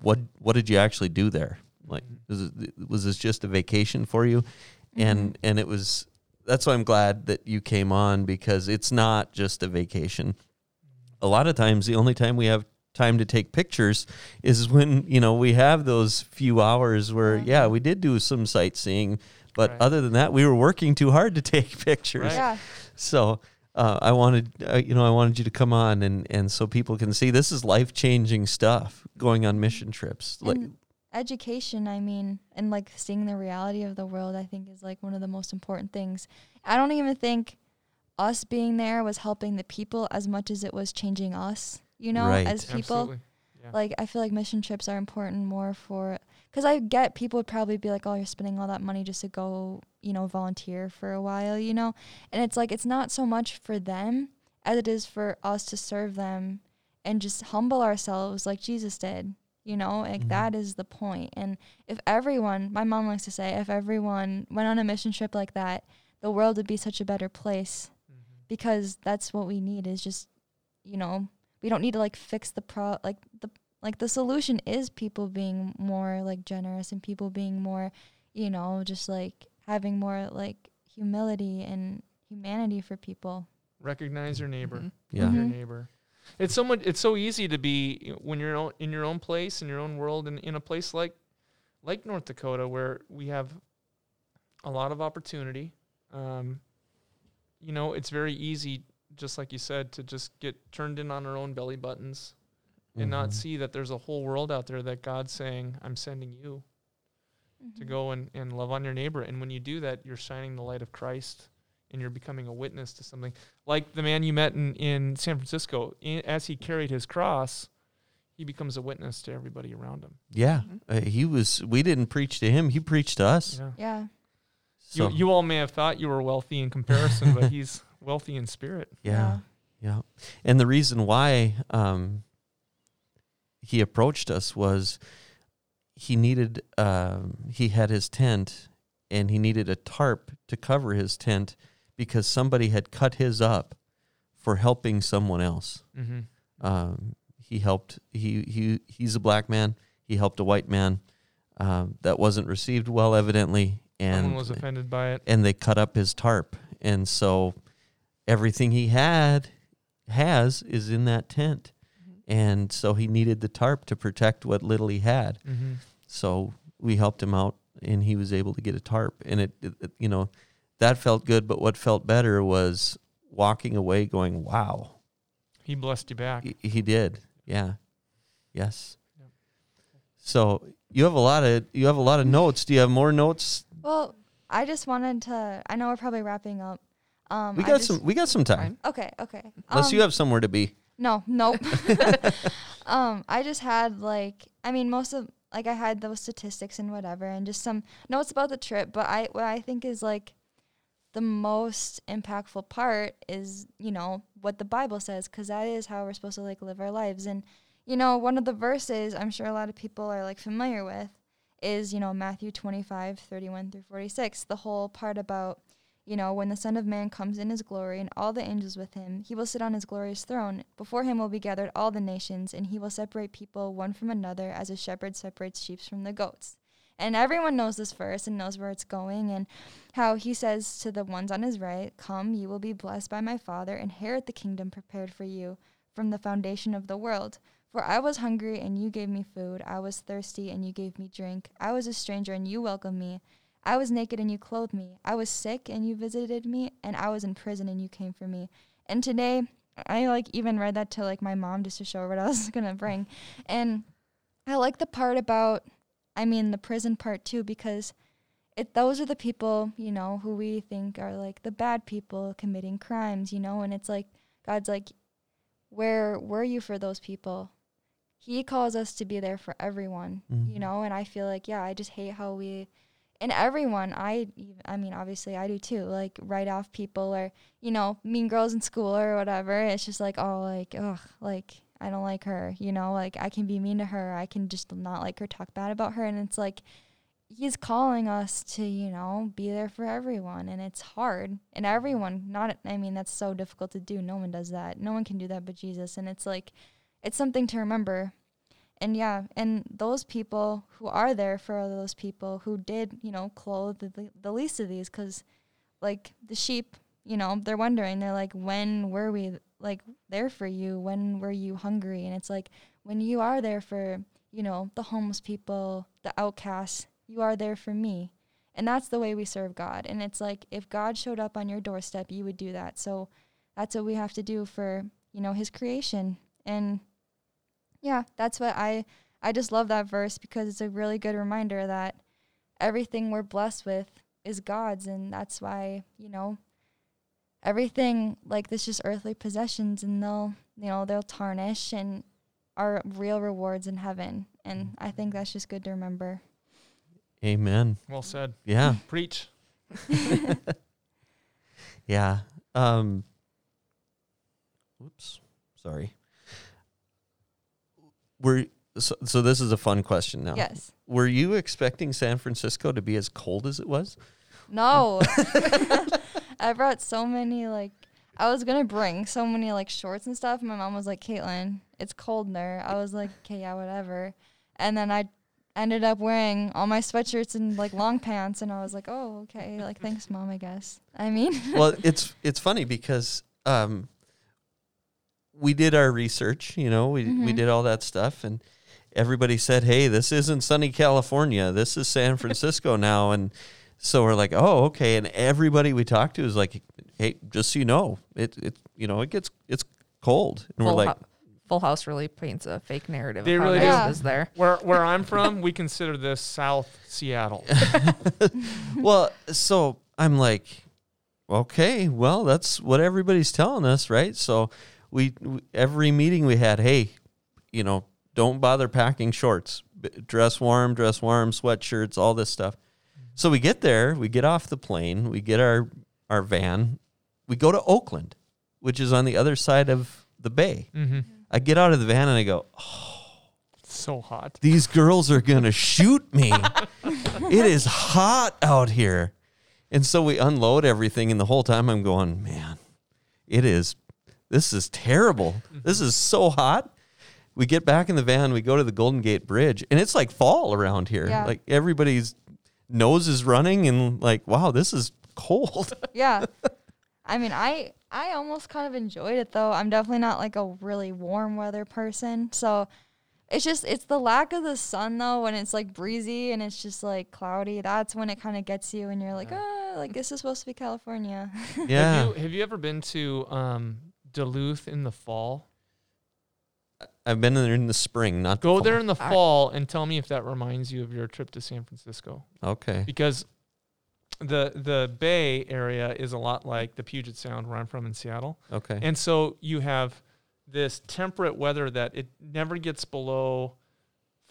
what what did you actually do there? Like, mm-hmm. was, it, was this just a vacation for you? Mm-hmm. and and it was that's why I'm glad that you came on because it's not just a vacation. A lot of times the only time we have time to take pictures is when, you know, we have those few hours where Yeah. yeah, we did do some sightseeing, but Right. other than that we were working too hard to [LAUGHS] take pictures. Right. Yeah. So uh, I wanted, uh, you know, I wanted you to come on and, and so people can see this is life changing stuff going on mission trips. Like, And education, I mean, and like seeing the reality of the world, I think is like one of the most important things. I don't even think us being there was helping the people as much as it was changing us, you know, Right. as people. Yeah. Like, I feel like mission trips are important more for, because I get people would probably be like, oh, you're spending all that money just to go, you know, volunteer for a while, you know? And it's like, it's not so much for them as it is for us to serve them and just humble ourselves like Jesus did, you know? Like, Mhm. that is the point. And if everyone, my mom likes to say, if everyone went on a mission trip like that, the world would be such a better place Mhm. because that's what we need is just you know we don't need to like fix the pro like the like the solution is people being more like generous and people being more you know just like having more like humility and humanity for people Recognize your neighbor. Mhm. yeah. Love your Mhm. neighbor. It's so much. It's so easy to be when you're in your own place, in your own world, and in a place like like North Dakota, where we have a lot of opportunity. Um, you know, it's very easy, just like you said, to just get turned in on our own belly buttons and not Mhm. see that there's a whole world out there that God's saying, "I'm sending you to Mhm. go and, and love on your neighbor." And when you do that, you're shining the light of Christ and you're becoming a witness to something like the man you met in, in San Francisco. I as he carried his cross, he becomes a witness to everybody around him. Yeah. Mhm. Uh, he was, we didn't preach to him. He preached to us. Yeah. yeah So, You, you all may have thought you were wealthy in comparison, but [LAUGHS] he's wealthy in spirit. yeah. Yeah. And the reason why um, he approached us was he needed, um, he had his tent and he needed a tarp to cover his tent because somebody had cut his up for helping someone else. Mm-hmm. Um, he helped, he, he, he's a black man. He helped a white man um, that wasn't received well, evidently. And Someone was offended by it. and they cut up his tarp. And so everything he had has is in that tent. And so he needed the tarp to protect what little he had. Mm-hmm. So we helped him out and he was able to get a tarp. And it, it- you know, that felt good. But what felt better was walking away going, wow, He blessed you back. he, he did. Yeah. Yes. Yep. So you have a lot of, you have a lot of notes. Do you have more notes? well I just wanted to. I know we're probably wrapping up. Um, We got just- some. We got some time. Okay, okay. Unless Um, you have somewhere to be. No, nope. [LAUGHS] [LAUGHS] um, I just had like, I mean, most of like I had those statistics and whatever, and just some notes about the trip. But I, what I think is like the most impactful part is, you know, what the Bible says, because that is how we're supposed to like live our lives. And you know, one of the verses I'm sure a lot of people are like familiar with is, you know, Matthew 25, 31 through 46. The whole part about you know, when the Son of Man comes in his glory and all the angels with him, he will sit on his glorious throne. Before him will be gathered all the nations, and he will separate people one from another as a shepherd separates sheep from the goats. And everyone knows this verse and knows where it's going, and how he says to the ones on his right, Come, you will be blessed by my Father, inherit the kingdom prepared for you from the foundation of the world. For I was hungry, and you gave me food. I was thirsty, and you gave me drink. I was a stranger, and you welcomed me. I was naked and you clothed me. I was sick and you visited me, and I was in prison and you came for me. And today, I like even read that to like my mom just to show her what I was [LAUGHS] gonna bring. And I like the part about, I mean, the prison part too, because it those are the people you know who we think are like the bad people committing crimes, you know. And it's like God's like, where were you for those people? He calls us to be there for everyone, you Mhm. know. And I feel like yeah, I just hate how we and everyone i i mean obviously i do too like write off people or you know mean girls in school or whatever it's just like oh like ugh like i don't like her you know like i can be mean to her i can just not like her talk bad about her and it's like he's calling us to you know be there for everyone and it's hard and everyone not i mean that's so difficult to do no one does that no one can do that but jesus and it's like it's something to remember and yeah, and those people who are there for those people who did, you know, clothe the, the least of these, because like the sheep, you know, they're wondering, they're like, when were we like there for you? When were you hungry? And it's like, when you are there for, you know, the homeless people, the outcasts, you are there for me. And that's the way we serve God. And it's like, if God showed up on your doorstep, you would do that. So that's what we have to do for, you know, his creation. And yeah, that's what I I just love that verse because it's a really good reminder that everything we're blessed with is God's and that's why, you know, everything like this just earthly possessions and they'll, you know, they'll tarnish and are real rewards in heaven. And I think that's just good to remember. Amen. Well said. Yeah. [LAUGHS] Preach. [LAUGHS] Yeah. Um Oops. Sorry. Were so, so this is a fun question now. Yes. Were you expecting San Francisco to be as cold as it was? No. [LAUGHS] I brought so many like I was gonna bring so many like shorts and stuff. My mom was like, "Caitlin, it's cold in there." I was like, "Okay, yeah, whatever." And then I ended up wearing all my sweatshirts and like long pants, and I was like, "Oh, okay." Like, thanks, mom. I guess. I mean, [LAUGHS] well, it's it's funny because um, we did our research. You know, we we Mhm. did all that stuff, and everybody said, "Hey, this isn't sunny California. This is San Francisco now." And so we're like, "Oh, okay." And everybody we talked to is like, "Hey, just so you know, it it you know it gets it's cold." And we're like, Hou- Full House really paints a fake narrative They of how really nice do. it is there. Where where I'm [LAUGHS] from, we consider this South Seattle. [LAUGHS] [LAUGHS] well, so I'm like, okay, well, that's what everybody's telling us, right? So we, we every meeting we had, hey, you know, don't bother packing shorts, dress warm, dress warm, sweatshirts, all this stuff. So we get there, we get off the plane, we get our our van, we go to Oakland, which is on the other side of the bay. mm-hmm. I get out of the van and I go, oh, it's So hot. these girls are going to shoot me. [LAUGHS] it is hot out here. And so we unload everything. And the whole time I'm going, man, it is, this is terrible. This is so hot. We get back in the van, we go to the Golden Gate Bridge, and it's like fall around here. Yeah. Like everybody's nose is running, and like, wow, this is cold. [LAUGHS] yeah. [LAUGHS] I mean, I I almost kind of enjoyed it though. I'm definitely not like a really warm weather person, so it's just it's the lack of the sun though when it's like breezy and it's just like cloudy. That's when it kind of gets you, and you're like, "Oh, like this is supposed to be California. yeah. Have you have you ever been to um, Duluth in the fall? I've been there in the spring, not the Go fall. there in the fall and tell me if that reminds you of your trip to San Francisco. Okay. Because the the Bay area is a lot like the Puget Sound where I'm from in Seattle. Okay. And so you have this temperate weather that it never gets below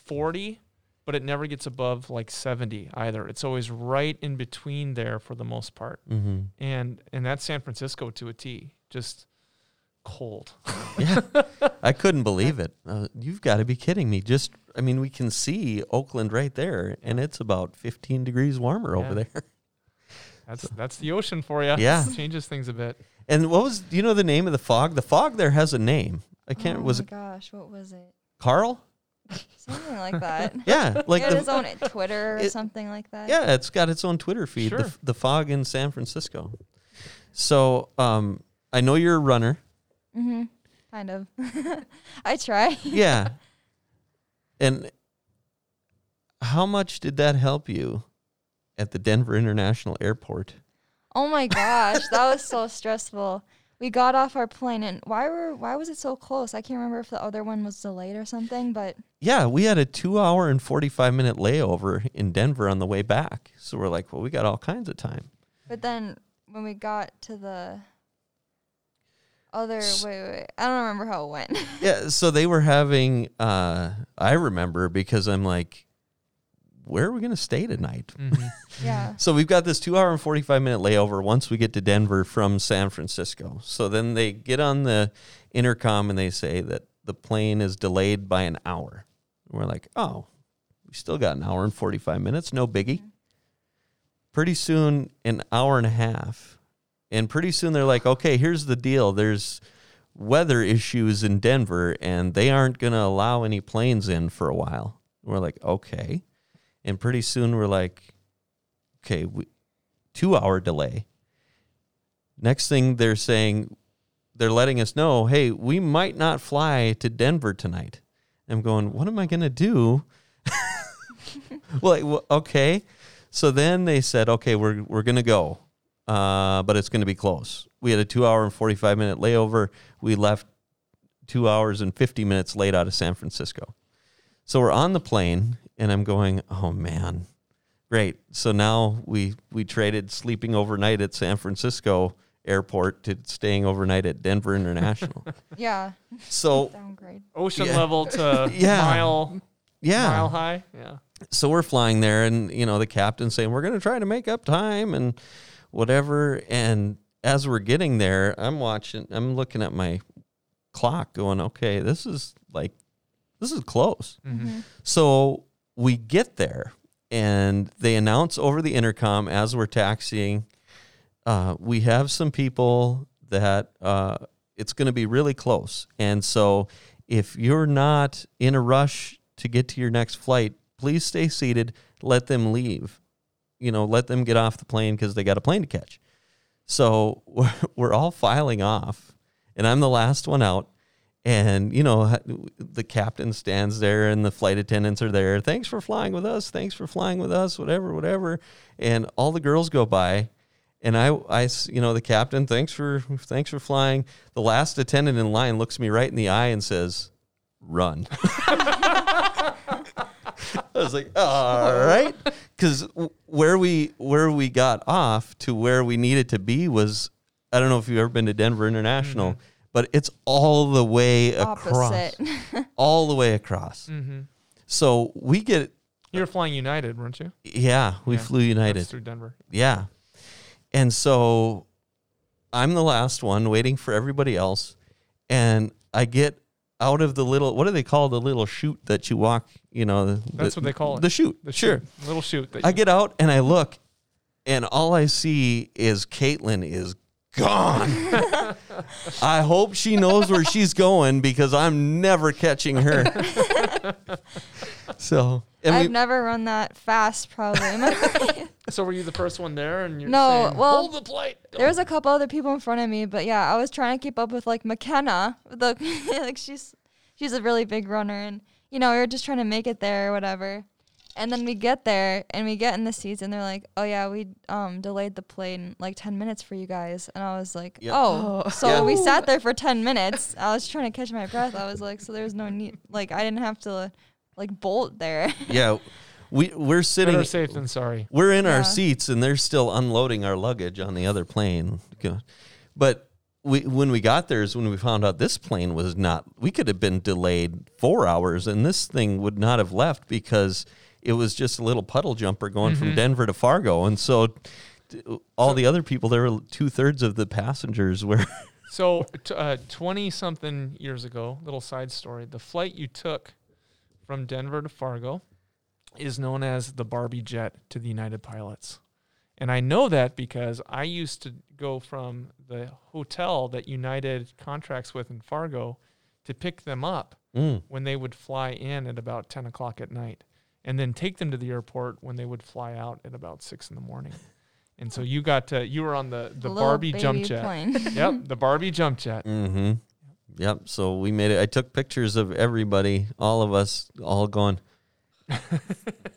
40, but it never gets above like 70 either. It's always right in between there for the most part. mm-hmm. And and that's San Francisco to a T. Just cold. Yeah, [LAUGHS] I couldn't believe it. Uh, you've got to be kidding me. Just, I mean, we can see Oakland right there, and it's about 15 degrees warmer over there. [LAUGHS] That's that's the ocean for you. Yeah. [LAUGHS] Changes things a bit. And what was, do you know the name of the fog? The fog there has a name. I can't. oh was my it gosh, what was it? Karl? Something like that. Yeah, like he had the, his own Twitter or it- something like that. Yeah, it's got its own Twitter feed. The, Sure. f- the fog in San Francisco. So, um, I know you're a runner. Mm-hmm. Kind of. [LAUGHS] I try. [LAUGHS] Yeah. and how much did that help you at the Denver International Airport? Oh my [LAUGHS] gosh, that was so stressful. We got off our plane and why were why was it so close? I can't remember if the other one was delayed or something, but Yeah, we had a two hour and 45 minute layover in Denver on the way back. So we're like, well, we got all kinds of time. but then when we got to the other S- wait, wait, wait. I don't remember how it went. [LAUGHS] Yeah, so they were having, uh, I remember because I'm like, where are we going to stay tonight? Mhm. [LAUGHS] yeah. So we've got this two hour and 45 minute layover once we get to Denver from San Francisco. So then they get on the intercom and they say that the plane is delayed by an hour. We're like, oh, we still got an hour and 45 minutes. No biggie. Pretty soon, an hour and a half. And pretty soon they're like, okay, here's the deal. There's weather issues in Denver and they aren't going to allow any planes in for a while. We're like, okay. And pretty soon we're like, okay, we, two hour delay. Next thing they're saying, they're letting us know, hey, we might not fly to Denver tonight. I'm going, what am I going to do? [LAUGHS] well, okay. So then they said, okay, we're, we're going to go, uh, but it's going to be close. We had a two hour and 45 minute layover. We left two hours and 50 minutes late out of San Francisco. So we're on the plane, and I'm going, oh man, great. So now we we traded sleeping overnight at San Francisco airport to staying overnight at Denver International. [LAUGHS] Yeah. so [LAUGHS] Downgrade. Ocean Yeah. level to [LAUGHS] Yeah. mile yeah, mile high. Yeah. so we're flying there, and you know the captain's saying we're going to try to make up time and whatever. And as we're getting there, I'm watching, I'm looking at my clock, going, okay, this is like this is close. Mm-hmm. So we get there and they announce over the intercom as we're taxiing, uh, we have some people that uh, it's going to be really close. And so if you're not in a rush to get to your next flight, please stay seated. Let them leave. You know, let them get off the plane because they got a plane to catch. So [LAUGHS] we're, we're all filing off, and I'm the last one out. And, you know, the captain stands there and the flight attendants are there. Thanks for flying with us. Thanks for flying with us, whatever, whatever. And all the girls go by. And I, I, you know, the captain, thanks for, thanks for flying. The last attendant in line looks me right in the eye and says, run. [LAUGHS] I was like, all right. Because where we, where we got off to where we needed to be was, I don't know if you've ever been to Denver International, but it's all the way across all the way across. Mm-hmm. So we get, You were flying United, weren't you? yeah, we Yeah, flew That's United. through Denver. Yeah. And so I'm the last one waiting for everybody else. And I get out of the little, what do they call the little chute that you walk, you know? The, That's what they call it. The chute. The sure. chute, little chute. That I you- get out and I look, and all I see is Caitlin is gone. [LAUGHS] I hope she knows where she's going because I'm never catching her. [LAUGHS] so, and I've we, never run that fast probably. in my [LAUGHS] life. So were you the first one there? And you're No, saying, well, hold the plate. there was a couple other people in front of me, but yeah, I was trying to keep up with like McKenna. The like she's she's a really big runner, and you know we were just trying to make it there or whatever. And then we get there and we get in the seats, and they're like, "Oh yeah, we um delayed the plane like ten minutes for you guys." And I was like, Yep. "Oh, Oh. so Yeah. we sat there for ten minutes." I was trying to catch my breath. I was like, "So there was no need, like I didn't have to like bolt there." [LAUGHS] yeah, we we're sitting Better safe than sorry. we're in Yeah. our seats and they're still unloading our luggage on the other plane. But we when we got there is when we found out this plane was not. We could have been delayed four hours, and this thing would not have left because it was just a little puddle jumper going from Denver to Fargo, and so. All the other people, there were two thirds of the passengers were. [LAUGHS] So, t- uh, 20 something years ago, little side story, the flight you took from Denver to Fargo is known as the Barbie jet to the United Pilots. And I know that because I used to go from the hotel that United contracts with in Fargo to pick them up Mm. when they would fly in at about 10 o'clock at night and then take them to the airport when they would fly out at about 6 in the morning. And so you got to, you were on the, the Little Barbie jump jet. plane. [LAUGHS] Yep, the Barbie jump jet. Mm-hmm. Yep. So we made it. I took pictures of everybody, all of us, all going. [LAUGHS]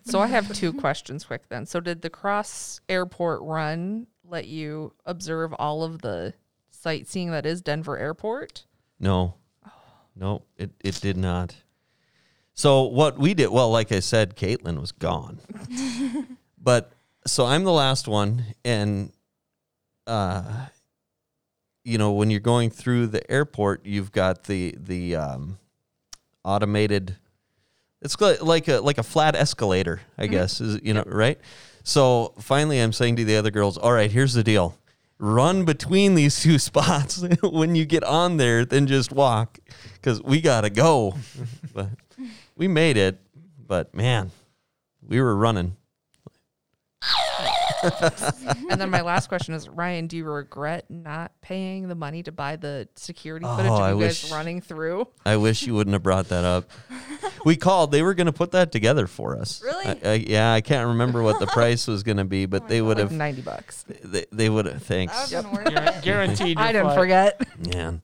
So I have two questions quick then. So did the cross airport run let you observe all of the sightseeing that is Denver Airport? No, no, it it did not. So what we did, well, like I said, Caitlin was gone, [LAUGHS] but so I'm the last one, and uh, you know, when you're going through the airport, you've got the the um, automated. It's like a like a flat escalator, I guess. Is you know right? So finally, I'm saying to the other girls, "All right, here's the deal: run between these two [LAUGHS] spots. [LAUGHS] when you get on there, then just walk, because we gotta go." [LAUGHS] but we made it. But man, we were running. [LAUGHS] And then my last question is Ryan, do you regret not paying the money to buy the security footage Oh, of I you guys wish- running through? I wish you wouldn't have brought that up. We called. They were going to put that together for us. Really? I, I, yeah, I can't remember what the price was going to be, but my they would Like have. 90 bucks. They, they would have. Thanks. That would've been worth Guar- Guaranteed. I didn't flight. forget. Man,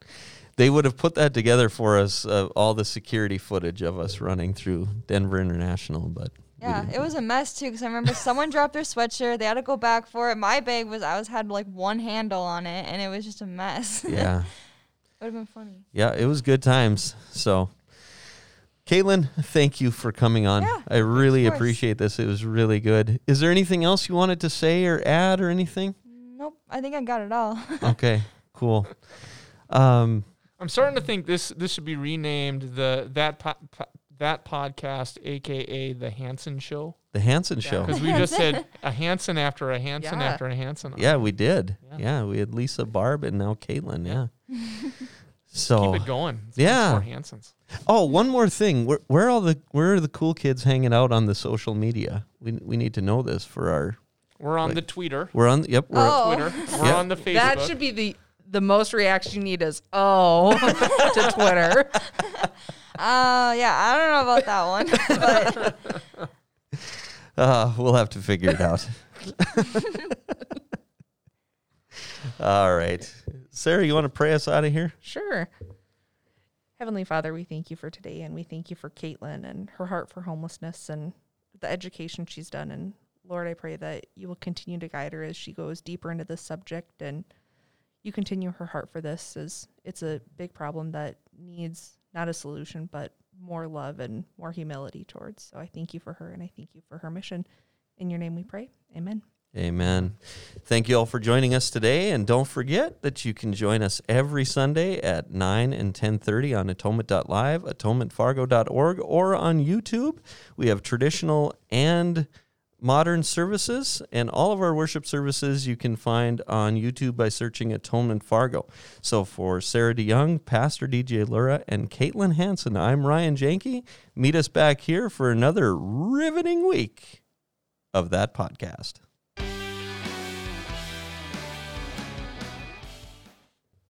they would have put that together for us. Uh, all the security footage of us running through Denver International, but we Yeah, it was a mess too because I remember someone dropped their sweatshirt. They had to go back for it. My bag was I was had like one handle on it, and it was just a mess. [LAUGHS] Yeah, would have been funny. yeah, it was good times. So. Caitlin, thank you for coming on. Yeah, I really appreciate this. It was really good. Is there anything else you wanted to say or add or anything? Nope, I think I got it all. [LAUGHS] Okay, cool. Um, I'm starting to think this this should be renamed the that po- po- that podcast, aka the Hanson Show, the Hanson show. because we just said [LAUGHS] a Hanson after a Hanson Yeah. after a Hanson. Yeah, we did. Yeah. Yeah. we had Lisa Barb and now Caitlin. Yeah. [LAUGHS] So keep so, it going. Let's Yeah. more Hansons. oh, one more thing. Where, where are all the where are the cool kids hanging out on the social media? We we need to know this for our. We're on Like- the Twitter, We're on. Yep. We're, Oh. Twitter. We're Yeah. on the Facebook. That should be the the most reaction you need is oh [LAUGHS] to Twitter. Uh, yeah, I don't know about that one, [LAUGHS] but Uh, we'll have to figure it out. [LAUGHS] all right, Sarah, you want to pray us out of here? Sure. Heavenly Father, we thank you for today and we thank you for Caitlin and her heart for homelessness and the education she's done. And Lord, I pray that you will continue to guide her as she goes deeper into this subject and you continue her heart for this as it's a big problem that needs not a solution, but more love and more humility towards. So I thank you for her and I thank you for her mission. In your name we pray. Amen. Amen. Thank you all for joining us today, and don't forget that you can join us every Sunday at nine and ten thirty on Atonement.live, AtonementFargo.org, or on YouTube. We have traditional and modern services, and all of our worship services you can find on YouTube by searching Atonement Fargo. So for Sarah DeYoung, Pastor DJ Lura, and Caitlin Hanson, I'm Ryan Janke. Meet us back here for another riveting week of that podcast.